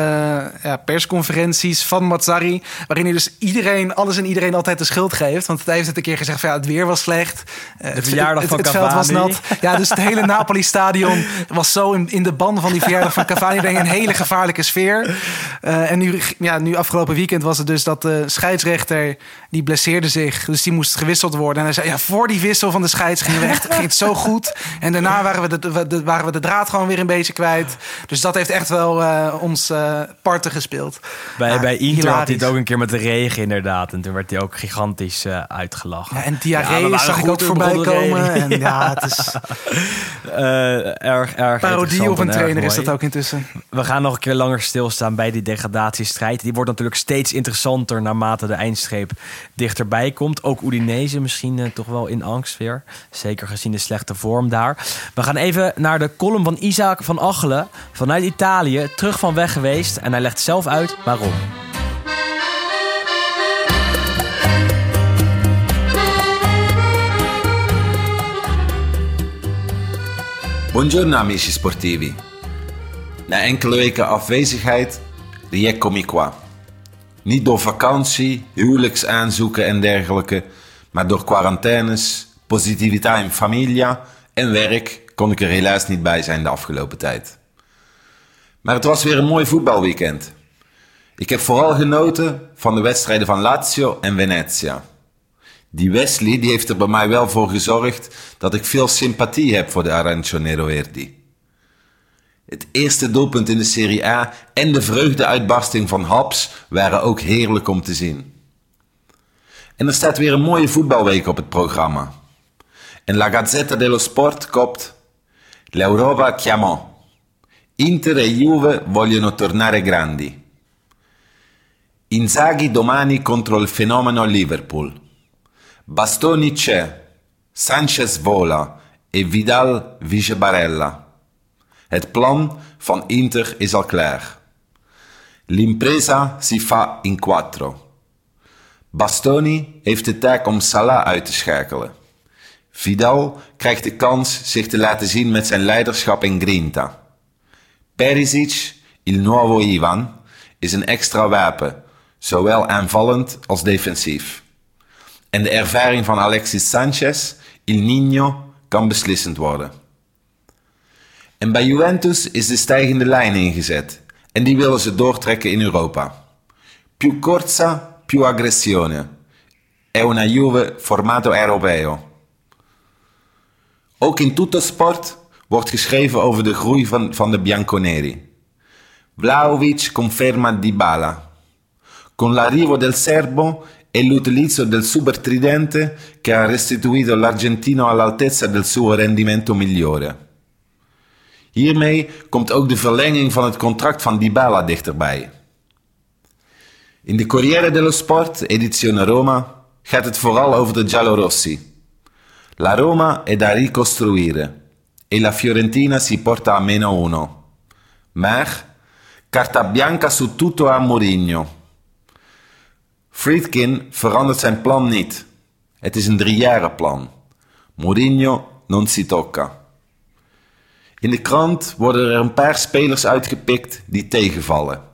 ja, persconferenties van Mazzari. Waarin hij dus iedereen, alles en iedereen altijd de schuld geeft. Want hij heeft het een keer gezegd van ja, het weer was slecht. eh, het, verjaardag het, van het, veld was nat. Ja, dus het hele Napoli-stadion was zo in, in de ban van die verjaardag van Cavani. Denk een hele gevaarlijke sfeer. Eh, en nu, ja, nu afgelopen weekend was het dus dat de scheidsrechter, die blesseerde zich. Dus die moest gewisseld worden. En hij zei, ja, voor die wissel van de scheids gingen we echt, ging het zo goed. En daarna waren we, de, de- waren we de draad gewoon weer een beetje kwijt. Dus dat heeft echt wel eh, ons eh parten gespeeld. Bij, Ja, bij Inter had hij het ook een keer met de regen inderdaad. En toen werd hij ook gigantisch eh, uitgelachen. Ja, en Ja, diarree waren zag ik ook voorbij komen. En ja, het is erg, erg parodie op een trainer is dat ook intussen. We gaan nog een keer langer stilstaan bij die degradatiestrijd. Die wordt natuurlijk steeds interessanter naarmate de eindstreep dichterbij komt. Ook Misschien eh, toch wel in angst weer. Zeker gezien de slechte vorm daar. We gaan even naar de column van Isaac van Achelen. Vanuit Italië, terug van weg geweest. En hij legt zelf uit waarom. Buongiorno amici sportivi. Na enkele weken afwezigheid, rieccomi qua. Niet door vakantie, huwelijksaanzoeken en dergelijke, maar door quarantaines, positiviteit in familia en werk kon ik er helaas niet bij zijn de afgelopen tijd. Maar het was weer een mooi voetbalweekend. Ik heb vooral genoten van de wedstrijden van Lazio en Venezia. Die Wesley die heeft er bij mij wel voor gezorgd dat ik veel sympathie heb voor de Arancio Verdi. Het eerste doelpunt in de Serie A en de vreugdeuitbarsting van Haps waren ook heerlijk om te zien. En er staat weer een mooie voetbalweek op het programma. En La Gazzetta dello Sport kopt L'Europa chiamò. Inter e Juve vogliono tornare grandi. Inzaghi domani contro il fenomeno Liverpool. Bastoni c'è, Sanchez vola e Vidal vice Barella. Het plan van Inter is al klaar. L'impresa si fa in quattro. Bastoni heeft de taak om Salah uit te schakelen. Vidal krijgt de kans zich te laten zien met zijn leiderschap en grinta. Perisic, il nuovo Ivan, is een extra wapen, zowel aanvallend als defensief. En de ervaring van Alexis Sanchez, il Niño, kan beslissend worden. En bij Juventus is de stijgende lijn ingezet en die willen ze doortrekken in Europa. Più corsa, più aggressione. È una Juve formato europeo. Ook in tutto sport wordt geschreven over de groei van, van de Bianconeri. Vlaovic conferma Dybala. Con l'arrivo del serbo e l'utilizzo del super tridente che ha restituito l'argentino all'altezza del suo rendimento migliore. Hiermee komt ook de verlenging van het contract van Dybala dichterbij. In de Corriere dello Sport, edizione Roma, gaat het vooral over de giallorossi. La Roma è da ricostruire e la Fiorentina si porta a meno uno. Maar carta bianca su tutto a Mourinho. Friedkin verandert zijn plan niet. Het is een driejarenplan. Mourinho non si tocca. In de krant worden er een paar spelers uitgepikt die tegenvallen.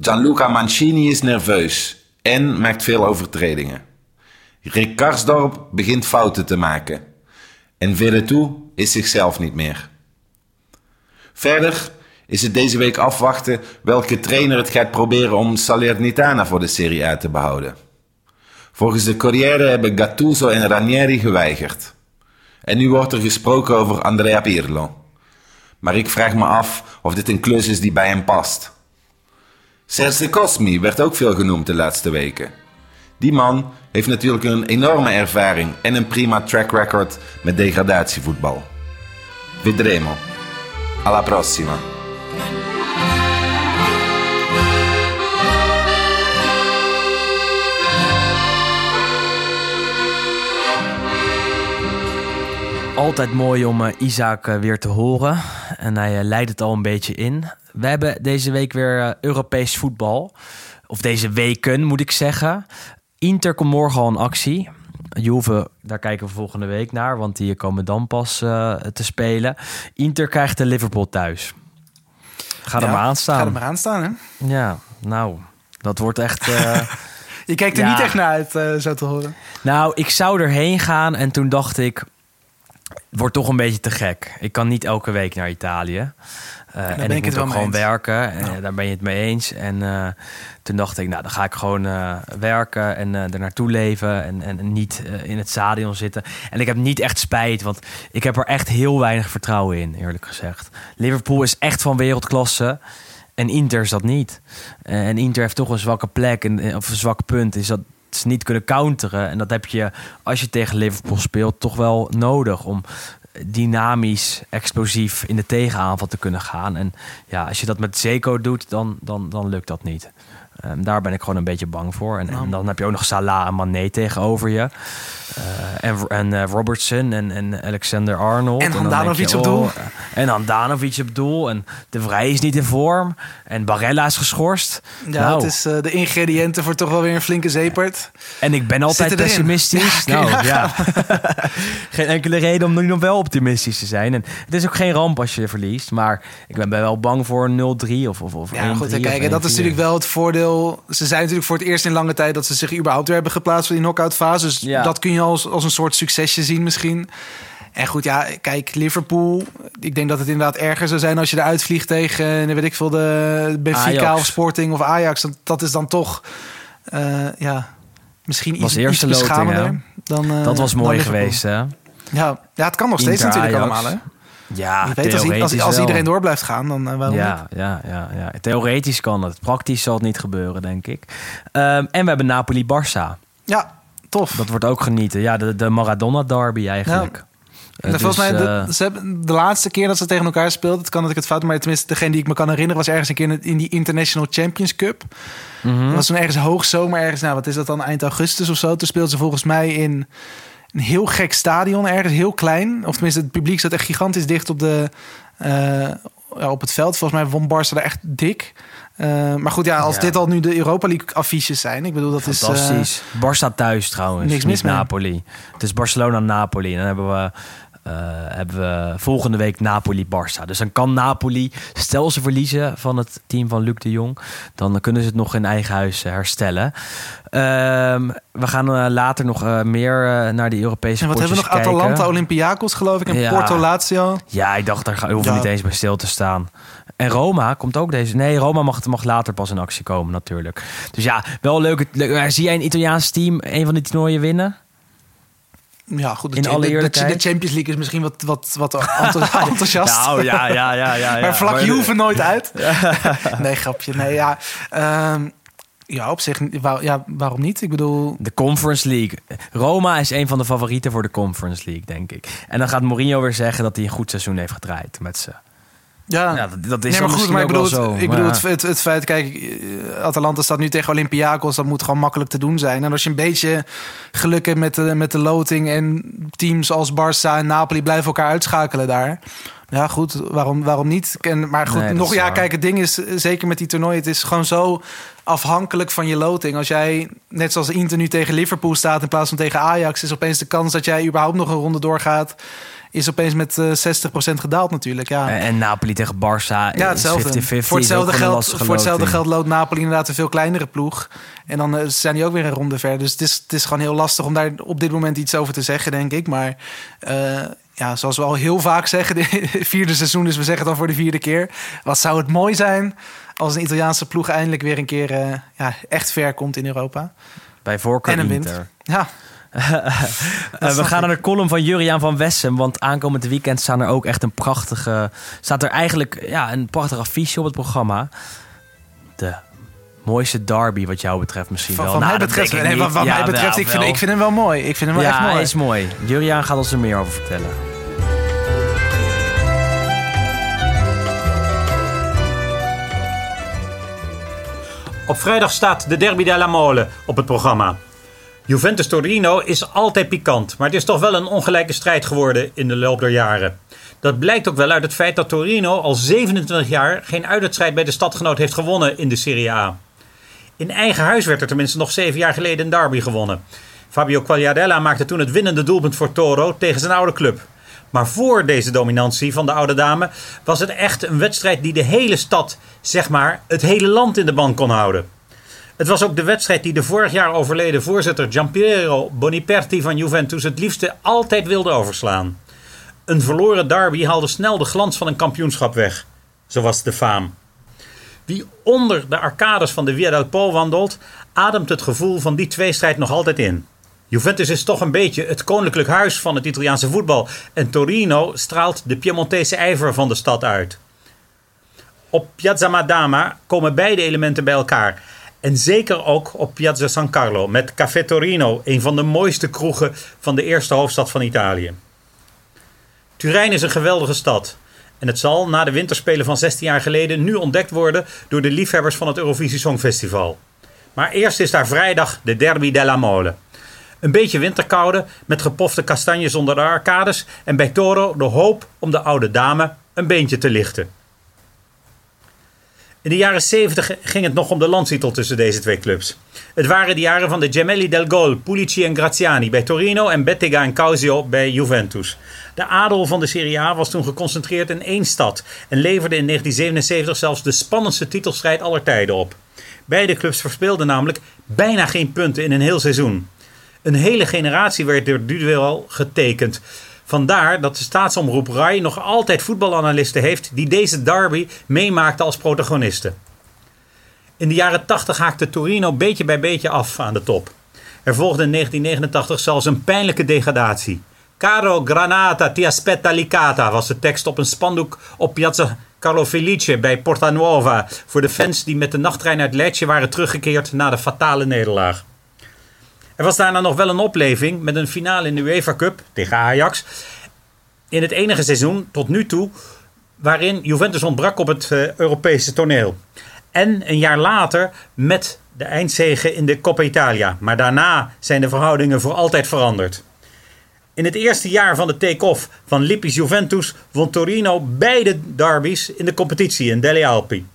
Gianluca Mancini is nerveus en maakt veel overtredingen. Rick Karsdorp begint fouten te maken. En Veretout is zichzelf niet meer. Verder is het deze week afwachten welke trainer het gaat proberen om Salernitana voor de Serie A te behouden. Volgens de Corriere hebben Gattuso en Ranieri geweigerd. En nu wordt er gesproken over Andrea Pirlo. Maar ik vraag me af of dit een klus is die bij hem past. Serge Cosmi werd ook veel genoemd de laatste weken. Die man heeft natuurlijk een enorme ervaring en een prima track record met degradatievoetbal. Vedremo. Alla prossima. Altijd mooi om uh, Isaac uh, weer te horen. En hij uh, leidt het al een beetje in. We hebben deze week weer Europees voetbal. Of deze weken, moet ik zeggen. Inter komt morgen al in actie. Juve, daar kijken we volgende week naar, want die komen dan pas uh, te spelen. Inter krijgt de Liverpool thuis. Ga er Ja, maar aan staan. Ga er maar aan staan, hè? Ja, nou, dat wordt echt. eh, Je kijkt er Ja. niet echt naar uit, eh, zo te horen. nou, ik zou erheen gaan en toen dacht ik. Het wordt toch een beetje te gek. Ik kan niet elke week naar Italië. Eh, en ik moet ook gewoon eens. werken. En daar ben je het mee eens. En eh, toen dacht ik, nou, dan ga ik gewoon eh, werken en eh er naartoe leven. En, en, en niet eh, in het stadion zitten. En ik heb niet echt spijt, want ik heb er echt heel weinig vertrouwen in, eerlijk gezegd. Liverpool is echt van wereldklasse. En Inter is dat niet. Eh, En Inter heeft toch een zwakke plek, en, of een zwak punt, is dat ze niet kunnen counteren. En dat heb je, als je tegen Liverpool speelt, toch wel nodig om dynamisch, explosief in de tegenaanval te kunnen gaan. En ja, als je dat met Zeko doet, dan, dan, dan lukt dat niet. Ehm, daar ben ik gewoon een beetje bang voor. En, en dan heb je ook nog Salah en Mané tegenover je. Eh, en en eh, Robertson en, en Alexander Arnold. En Handanovic op doel. oh, en Handanovic op doel. En De Vrij is niet in vorm. En Barella is geschorst. Ja, Nou, het is eh, de ingrediënten voor toch wel weer een flinke zeepert. En ik ben altijd pessimistisch. Ja, nou ja. geen enkele reden om nu nog wel optimistisch te zijn. En het is ook geen ramp als je verliest. Maar ik ben wel bang voor een 0-3 of, of, of 1-3. Ja, goed, kijk, dat is 1-4. natuurlijk wel het voordeel. Ze zijn natuurlijk voor het eerst in lange tijd dat ze zich überhaupt weer hebben geplaatst voor die knock-out fase. Dus Ja. dat kun je als, als een soort succesje zien misschien. En goed, ja, kijk, Liverpool. Ik denk dat het inderdaad erger zou zijn als je eruit vliegt tegen, eh, weet ik veel, de Benfica Ajax. of Sporting of Ajax. Dat, dat is dan toch, eh, ja, misschien iets, iets beschamender dan, eh, Dat was mooi geweest, hè? Ja, ja, het kan nog steeds Inter, natuurlijk Ajax. allemaal, hè? Ja, Je weet, als, als, als iedereen door blijft gaan, dan waarom niet? Ja, ja, ja, ja. Theoretisch kan het. Praktisch zal het niet gebeuren, denk ik. Ehm, en we hebben Napoli-Barça. Ja, tof. Dat wordt ook genieten. Ja, de, de Maradona-derby eigenlijk. En Eh, volgens dus, mij, de, eh, ze hebben, de laatste keer dat ze tegen elkaar speelden, het kan dat ik het fout maar tenminste degene die ik me kan herinneren, was ergens een keer in, die International Champions Cup. mhm. Dat was toen ergens hoogzomer, ergens, nou wat is dat dan, eind augustus of zo. Toen speelden ze volgens mij in een heel gek stadion, ergens heel klein. Of tenminste, het publiek zat echt gigantisch dicht op, de, eh, op het veld. Volgens mij won Barca daar echt dik. Eh, maar goed, ja, als Ja. dit al nu de Europa League affiches zijn. Ik bedoel, dat is... eh, Fantastisch. Barça thuis trouwens. niks niet mis. Napoli. Het is Barcelona-Napoli. Dan hebben we, hebben we volgende week Napoli-Barça. Dus dan kan Napoli, stel ze verliezen van het team van Luc de Jong... dan kunnen ze het nog in eigen huis eh, herstellen. Ehm, we gaan eh, later nog eh, meer eh, naar die Europese En wat hebben we nog? kijken. Atalanta, Olympiakos geloof ik. En Ja. Porto, Lazio. Ja, ik dacht, daar hoeven we Ja. niet eens bij stil te staan. En Roma komt ook deze. Nee, Roma mag, mag later pas in actie komen, natuurlijk. Dus ja, wel leuk. leuk- Zie jij een Italiaans team een van die toernooien winnen? Ja, goed. De, In cha- alle de- de, eerlijkheid. de Champions League is misschien wat, wat, wat enthousi- enthousiast. Nou ja, ja, ja, ja. ja. maar vlak Maar- Juve nooit uit. nee, grapje. Nee, ja. Ehm, ja, op zich. waar- ja, waarom niet? Ik bedoel... De Conference League. Roma is een van de favorieten voor de Conference League, denk ik. En dan gaat Mourinho weer zeggen dat hij een goed seizoen heeft gedraaid met ze. Ja, Ja, dat, dat is nee, maar goed, maar ik bedoel, het, zo. ik Maar bedoel ja. het, het, het feit, kijk, Atalanta staat nu tegen Olympiakos, dat moet gewoon makkelijk te doen zijn. En als je een beetje geluk hebt met de, met de loting en teams als Barça en Napoli blijven elkaar uitschakelen daar. Ja, goed, waarom, waarom niet? En, maar goed, Nee, nog ja, waar. kijk, het ding is, zeker met die toernooien, het is gewoon zo afhankelijk van je loting. Als jij, net zoals Inter nu tegen Liverpool staat in plaats van tegen Ajax, is opeens de kans dat jij überhaupt nog een ronde doorgaat, is opeens met eh 60% gedaald natuurlijk. Ja. En, en Napoli tegen Barça. Ja, hetzelfde. 50-50 voor hetzelfde, geld, voor hetzelfde geld loopt Napoli inderdaad een veel kleinere ploeg. En dan eh, zijn die ook weer een ronde ver. Dus het is, het is gewoon heel lastig om daar op dit moment iets over te zeggen, denk ik. Maar eh, ja, zoals we al heel vaak zeggen, de vierde seizoen, dus we zeggen het al voor de vierde keer. Wat zou het mooi zijn als een Italiaanse ploeg eindelijk weer een keer eh, ja, echt ver komt in Europa. Bij voorkeur En een wint. Inter. Ja, Eh, we snap gaan ik. naar de column van Juriaan van Wessem. Want aankomend weekend staan er ook echt een prachtige. Staat er eigenlijk ja, een prachtig affiche op het programma. De mooiste derby, wat jou betreft, misschien van, wel. van Nou, mij betreft, nee, wat, Ja, mij betreft wel, ik, vind, wel. ik vind hem wel mooi. Ik vind hem wel ja, echt mooi. hij is mooi. Juriaan gaat ons er meer over vertellen. Op vrijdag staat de Derby della Mole op het programma. Juventus Torino is altijd pikant, maar het is toch wel een ongelijke strijd geworden in de loop der jaren. Dat blijkt ook wel uit het feit dat Torino al 27 jaar geen uitwedstrijd bij de stadgenoot heeft gewonnen in de Serie A. In eigen huis werd er tenminste nog zeven jaar geleden een derby gewonnen. Fabio Quagliarella maakte toen het winnende doelpunt voor Toro tegen zijn oude club. Maar voor deze dominantie van de oude dame was het echt een wedstrijd die de hele stad, zeg maar, het hele land in de band kon houden. Het was ook de wedstrijd die de vorig jaar overleden voorzitter Giampiero Boniperti van Juventus het liefste altijd wilde overslaan. Een verloren derby haalde snel de glans van een kampioenschap weg. Zo was de faam. Wie onder de arcades van de Via del Po wandelt, ademt het gevoel van die tweestrijd nog altijd in. Juventus is toch een beetje het koninklijk huis van het Italiaanse voetbal en Torino straalt de Piemontese ijver van de stad uit. Op Piazza Madama komen beide elementen bij elkaar. En zeker ook op Piazza San Carlo met Café Torino, een van de mooiste kroegen van de eerste hoofdstad van Italië. Turijn is een geweldige stad. En het zal na de winterspelen van 16 jaar geleden nu ontdekt worden door de liefhebbers van het Eurovisie Songfestival. Maar eerst is daar vrijdag de Derby della Mole. Een beetje winterkoude met gepofte kastanjes onder de arcades en bij Toro de hoop om de oude dame een beentje te lichten. In de jaren 70 ging het nog om de landstitel tussen deze twee clubs. Het waren de jaren van de Gemelli del Gol, Pulici en Graziani bij Torino en Bettega en Causio bij Juventus. De adel van de Serie A was toen geconcentreerd in één stad en leverde in 1977 zelfs de spannendste titelstrijd aller tijden op. Beide clubs verspeelden namelijk bijna geen punten in een heel seizoen. Een hele generatie werd door duel getekend. Vandaar dat de staatsomroep RAI nog altijd voetbalanalisten heeft die deze derby meemaakten als protagonisten. In de jaren 80 haakte Torino beetje bij beetje af aan de top. Er volgde in 1989 zelfs een pijnlijke degradatie. Caro Granata ti aspetta Licata was de tekst op een spandoek op Piazza Carlo Felice bij Porta Nuova voor de fans die met de nachttrein uit Lecce waren teruggekeerd na de fatale nederlaag. Er was daarna nog wel een opleving met een finale in de UEFA Cup tegen Ajax. In het enige seizoen tot nu toe waarin Juventus ontbrak op het eh, Europese toneel. En een jaar later met de eindzege in de Coppa Italia. Maar daarna zijn de verhoudingen voor altijd veranderd. In het eerste jaar van de take-off van Lippi's Juventus won Torino beide derbies in de competitie in Delle Alpi.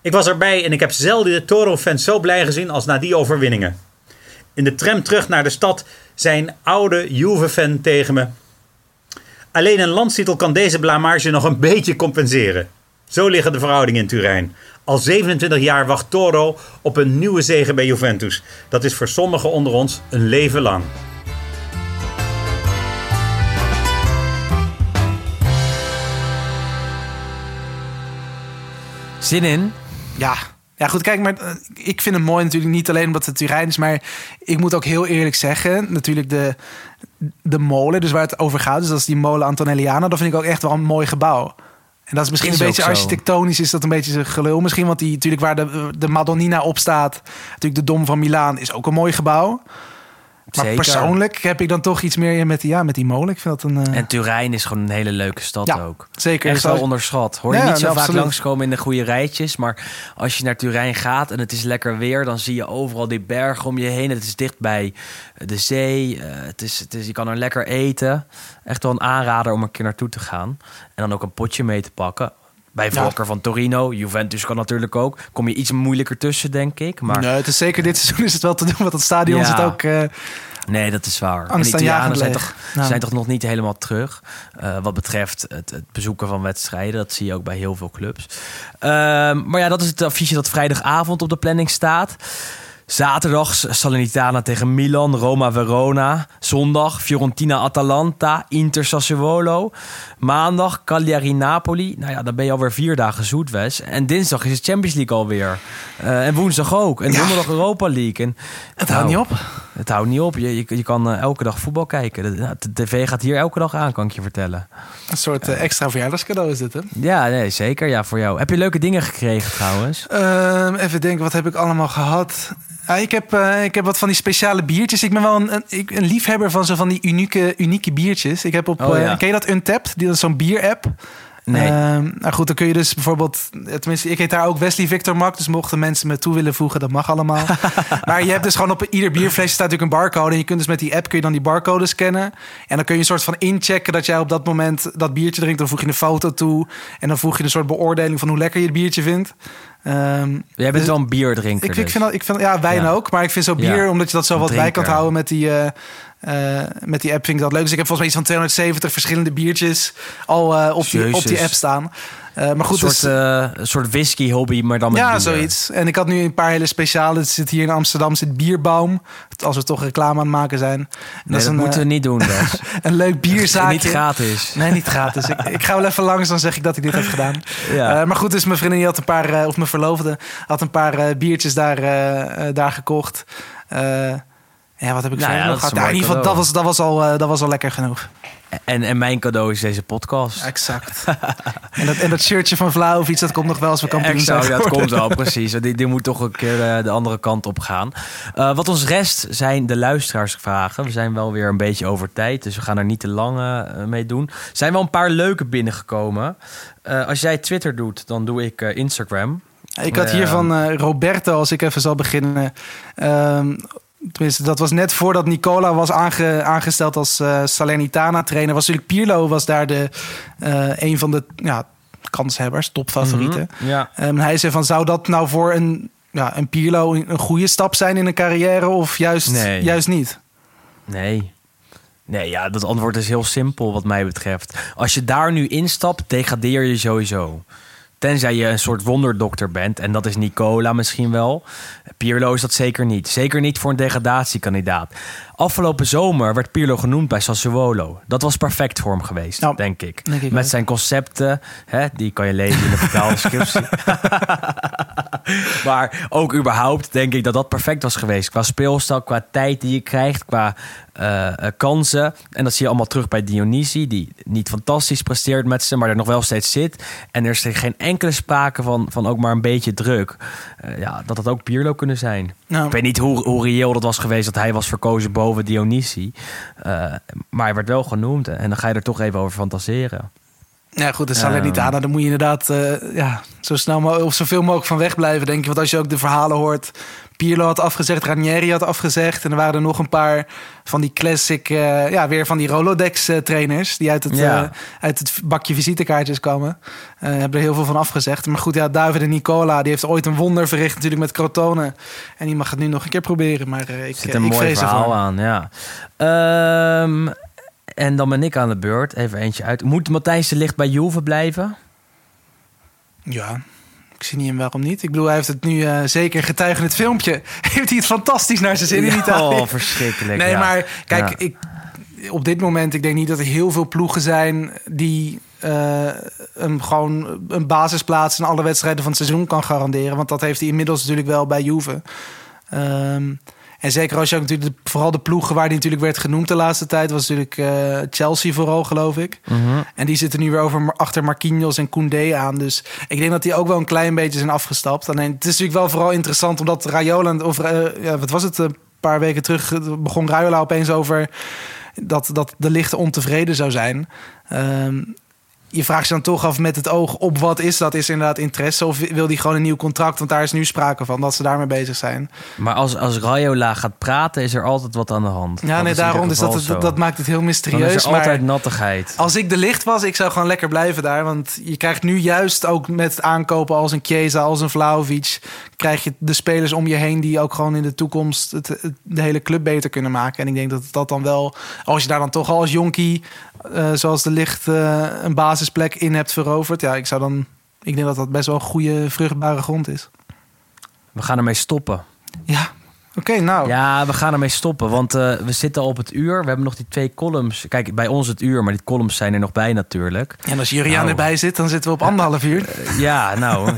Ik was erbij en ik heb zelden de Toro-fans zo blij gezien als na die overwinningen. In de tram terug naar de stad zei een oude Juve-fan tegen me... Alleen een landstitel kan deze blamage nog een beetje compenseren. Zo liggen de verhoudingen in Turijn. Al 27 jaar wacht Toro op een nieuwe zege bij Juventus. Dat is voor sommigen onder ons een leven lang. Zin in? Ja. Ja, goed, kijk, maar eh, ik vind het mooi natuurlijk niet alleen omdat het Turijn is, maar ik moet ook heel eerlijk zeggen, natuurlijk de, de molen, dus waar het over gaat, dus dat is die molen Antonelliana, dat vind ik ook echt wel een mooi gebouw. En dat is misschien Is een beetje architectonisch, is dat een beetje zijn gelul misschien, want die natuurlijk waar de, de Madonnina op staat, natuurlijk de Dom van Milaan, is ook een mooi gebouw. Maar Zeker. persoonlijk heb ik dan toch iets meer met die, ja, met die molen. Ik vind dat een... eh, En Turijn is gewoon een hele leuke stad Ja, ook. zeker. Echt wel onderschat. Hoor je Ja, niet zo vaak langskomen in de goede rijtjes. Maar als je naar Turijn gaat en het is lekker weer... dan zie je overal die bergen om je heen. Het is dicht bij de zee. Eh, het is, het is, je kan er lekker eten. Echt wel een aanrader om een keer naartoe te gaan. En dan ook een potje mee te pakken. Bij Ja. voorkeur van Torino. Juventus kan natuurlijk ook. Kom je iets moeilijker tussen, denk ik. Maar Nee, het is zeker dit seizoen is het wel te doen, want het stadion Ja. zit ook... eh, Nee, dat is waar. En Italianen zijn toch, zijn toch nog niet helemaal terug. eh, wat betreft het, het bezoeken van wedstrijden. Dat zie je ook bij heel veel clubs. Ehm, maar ja, dat is het affiche dat vrijdagavond op de planning staat. Zaterdag Salernitana tegen Milan, Roma Verona. Zondag Fiorentina Atalanta, Inter Sassuolo. Maandag Cagliari Napoli. Nou ja, dan ben je alweer vier dagen zoet, Wes. En dinsdag is het Champions League alweer. Eh, en woensdag ook. En donderdag Europa League. En, Het houdt niet op. Het houdt niet op. Je, je, je kan eh, elke dag voetbal kijken. De, nou, de tv gaat hier elke dag aan, kan ik je vertellen. Een soort eh, extra verjaardagscadeau is dit, hè? Ja, nee, zeker. Ja, voor jou. Heb je leuke dingen gekregen trouwens? Ehm, even denken, wat heb ik allemaal gehad? Ja, ik, heb, eh, ik heb wat van die speciale biertjes. Ik ben wel een, een, liefhebber van zo van die unieke, unieke biertjes. Ik heb op, Oh, ken je dat Untapped? Die is zo'n bier-app. Nee. Ehm, nou goed, dan kun je dus bijvoorbeeld... Tenminste, ik heet daar ook Wesley Victor Mak. Dus mochten mensen me toe willen voegen, dat mag allemaal. maar je hebt dus gewoon op ieder bierflesje staat natuurlijk een barcode. En je kunt dus met die app kun je dan die barcode scannen. En dan kun je een soort van inchecken dat jij op dat moment dat biertje drinkt. Dan voeg je een foto toe. En dan voeg je een soort beoordeling van hoe lekker je het biertje vindt. Ehm, Jij bent dus- wel een bierdrinker ik, ik dus. vind dat, ik vind, ja, wijn Ja. ook. Maar ik vind zo bier, Ja. omdat je dat zo wat bij kan houden met die, eh, eh, met die app, vind ik dat leuk. Dus ik heb volgens mij iets van 270 verschillende biertjes al eh, op, die, op die app staan. Eh, maar goed, een dus, soort, een soort whisky hobby, maar dan met ja, bier. zoiets. En ik had nu een paar hele speciale. Het zit hier in Amsterdam, zit Bierbaum. Als we toch reclame aan het maken zijn. Nee, dat, een, moeten we niet doen, een leuk bierzaakje. Niet gratis. Nee, niet gratis. ik, ik ga wel even langs, dan zeg ik dat ik dit heb gedaan. Ja. Maar goed, dus mijn vriendin die had een paar, of mijn verloofde, had een paar biertjes daar, daar gekocht. Ja, wat heb ik Nou verder ja, nog gehad? in ieder geval, dat was, dat, was al, eh, dat was al lekker genoeg. En, en mijn cadeau is deze podcast. Exact. en, dat, en dat shirtje van iets, dat komt nog wel als we kampioen zijn. Ja, dat komt wel, precies. Die, die moet toch een keer eh, de andere kant op gaan. Eh, wat ons rest zijn de luisteraarsvragen. We zijn wel weer een beetje over tijd, dus we gaan er niet te lang mee doen. Er zijn wel een paar leuke binnengekomen. Als jij Twitter doet, dan doe ik Instagram. Ik had hier van Roberto, als ik even zal beginnen. Ehm, tenminste, dat was net voordat Nicola was aange- aangesteld als eh Salernitana-trainer. Was natuurlijk Pirlo was daar de, eh, een van de ja, kanshebbers, topfavorieten. Ja. Ehm, hij zei van, zou dat nou voor een, ja, een Pirlo een een goede stap zijn in een carrière of juist, Nee. juist niet? Nee. Nee, ja, dat antwoord is heel simpel wat mij betreft. Als je daar nu instapt, degradeer je sowieso. Tenzij je een soort wonderdokter bent. En dat is Nicola misschien wel. Pirlo is dat zeker niet. Zeker niet voor een degradatiekandidaat. Afgelopen zomer werd Pirlo genoemd bij Sassuolo. Dat was perfect voor hem geweest, Nou, denk ik. denk ik Met ook. zijn concepten, hè, die kan je lezen in de vertaaldescriptie. maar ook überhaupt denk ik dat dat perfect was geweest. Qua speelstijl, qua tijd die je krijgt, qua eh, eh, kansen. En dat zie je allemaal terug bij Dionisi, die niet fantastisch presteert met ze, maar er nog wel steeds zit. En er is geen enkele sprake van, van ook maar een beetje druk. Eh, ja, dat dat ook Pirlo kunnen zijn. Nou. Ik weet niet hoe, hoe reëel dat was geweest dat hij was verkozen boven Dionisi. Eh, maar hij werd wel genoemd en dan ga je er toch even over fantaseren. Ja, goed, de Ehm. Salernitana, daar moet je inderdaad eh, ja, zo snel mogelijk of zoveel mogelijk van wegblijven, denk ik. Want als je ook de verhalen hoort, Pirlo had afgezegd, Ranieri had afgezegd. En er waren er nog een paar van die classic, eh, ja, weer van die Rolodex-trainers... die uit het, Ja. eh, uit het bakje visitekaartjes komen. Eh hebben er heel veel van afgezegd. Maar goed, ja, David en Nicola, die heeft ooit een wonder verricht natuurlijk met Crotone. En die mag het nu nog een keer proberen. Maar eh, ik, zit eh, een ik mooi vrees verhaal aan, ja. Ehm, en dan ben ik aan de beurt. Even eentje uit. Moet Matthijs de Licht bij Juve blijven? Ja, ik zie niet in waarom niet. Ik bedoel, hij heeft het nu eh, zeker getuigen in het filmpje. heeft hij het fantastisch naar zijn zin in Italië. Oh, verschrikkelijk. Nee, ja. maar kijk, Ja. ik, op dit moment, ik denk niet dat er heel veel ploegen zijn die eh, hem gewoon een basisplaats in alle wedstrijden van het seizoen kan garanderen. Want dat heeft hij inmiddels natuurlijk wel bij Juve. Ehm, en zeker als je ook natuurlijk de, vooral de ploegen waar hij natuurlijk werd genoemd de laatste tijd, was natuurlijk eh, Chelsea vooral, geloof ik. Mhm. En die zitten nu weer over achter Marquinhos en Koundé aan. Dus ik denk dat die ook wel een klein beetje zijn afgestapt. Alleen het is natuurlijk wel vooral interessant omdat Rayola, of eh, ja, wat was het, een paar weken terug begon Rayola opeens over dat, dat de licht ontevreden zou zijn. Ehm, je vraagt je dan toch af met het oog op wat is dat? Is inderdaad interesse of wil die gewoon een nieuw contract? Want daar is nu sprake van dat ze daarmee bezig zijn. Maar als, als Rayola gaat praten, is er altijd wat aan de hand. Ja, Dat nee, is daarom. Dus dat, geval dat, dat maakt het heel Dan mysterieus. is er maar- altijd nattigheid. Als ik de licht was, ik zou gewoon lekker blijven daar. Want je krijgt nu juist ook met aankopen als een Chiesa, als een Vlaovic... krijg je de spelers om je heen die ook gewoon in de toekomst... Het, het- de hele club beter kunnen maken. En ik denk dat dat dan wel... Als je daar dan toch al als jonkie, eh, zoals de licht... eh, een basisplek in hebt veroverd... ja, ik zou dan... Ik denk dat dat best wel een goede, vruchtbare grond is. We gaan ermee stoppen. Ja, oké, nou. Ja, we gaan ermee stoppen, want eh, we zitten al op het uur. We hebben nog die twee columns. Kijk, bij ons het uur, maar die columns zijn er nog bij natuurlijk. En als Juriaan Nou. erbij zit, dan zitten we op anderhalf uur. Ja, nou,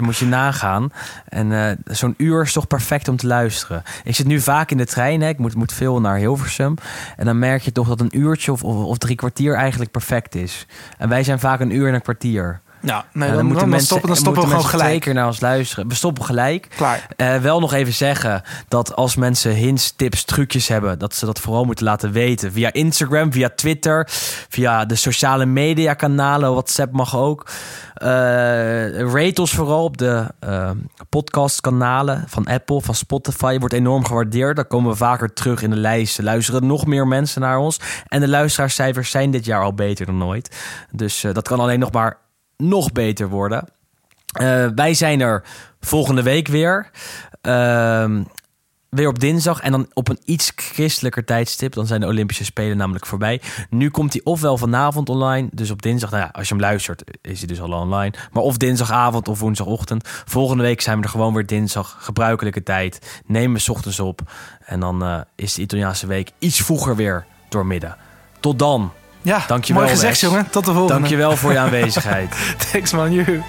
moet je nagaan. En eh, zo'n uur is toch perfect om te luisteren. Ik zit nu vaak in de trein, hè. ik moet, moet veel naar Hilversum. En dan merk je toch dat een uurtje of, of, of drie kwartier eigenlijk perfect is. En wij zijn vaak een uur en een kwartier. Ja, nee, Ja, dan, dan, dan stoppen, dan stoppen we gewoon gelijk. keer naar ons luisteren. We stoppen gelijk. Klaar. Eh, wel nog even zeggen dat als mensen hints, tips, trucjes hebben, dat ze dat vooral moeten laten weten. Via Instagram, via Twitter, via de sociale media kanalen. WhatsApp mag ook. Eh rate ons vooral op de eh, podcastkanalen van Apple, van Spotify. Wordt enorm gewaardeerd. Dan komen we vaker terug in de lijsten. Luisteren nog meer mensen naar ons. En de luisteraarscijfers zijn dit jaar al beter dan ooit. Dus eh, dat kan alleen nog maar nog beter worden. Eh, wij zijn er volgende week weer. Ehm, weer op dinsdag en dan op een iets christelijker tijdstip. Dan zijn de Olympische Spelen namelijk voorbij. Nu komt hij ofwel vanavond online, dus op dinsdag. Nou ja, als je hem luistert, is hij dus al online. Maar of dinsdagavond of woensdagochtend. Volgende week zijn we er gewoon weer dinsdag. Gebruikelijke tijd. Nemen we ochtends op. En dan eh, is de Italiaanse week iets vroeger weer doormidden. Tot dan. Ja, Dankjewel, mooi gezegd, jongen. Tot de volgende. Dankjewel voor je aanwezigheid. Thanks, man. Joe.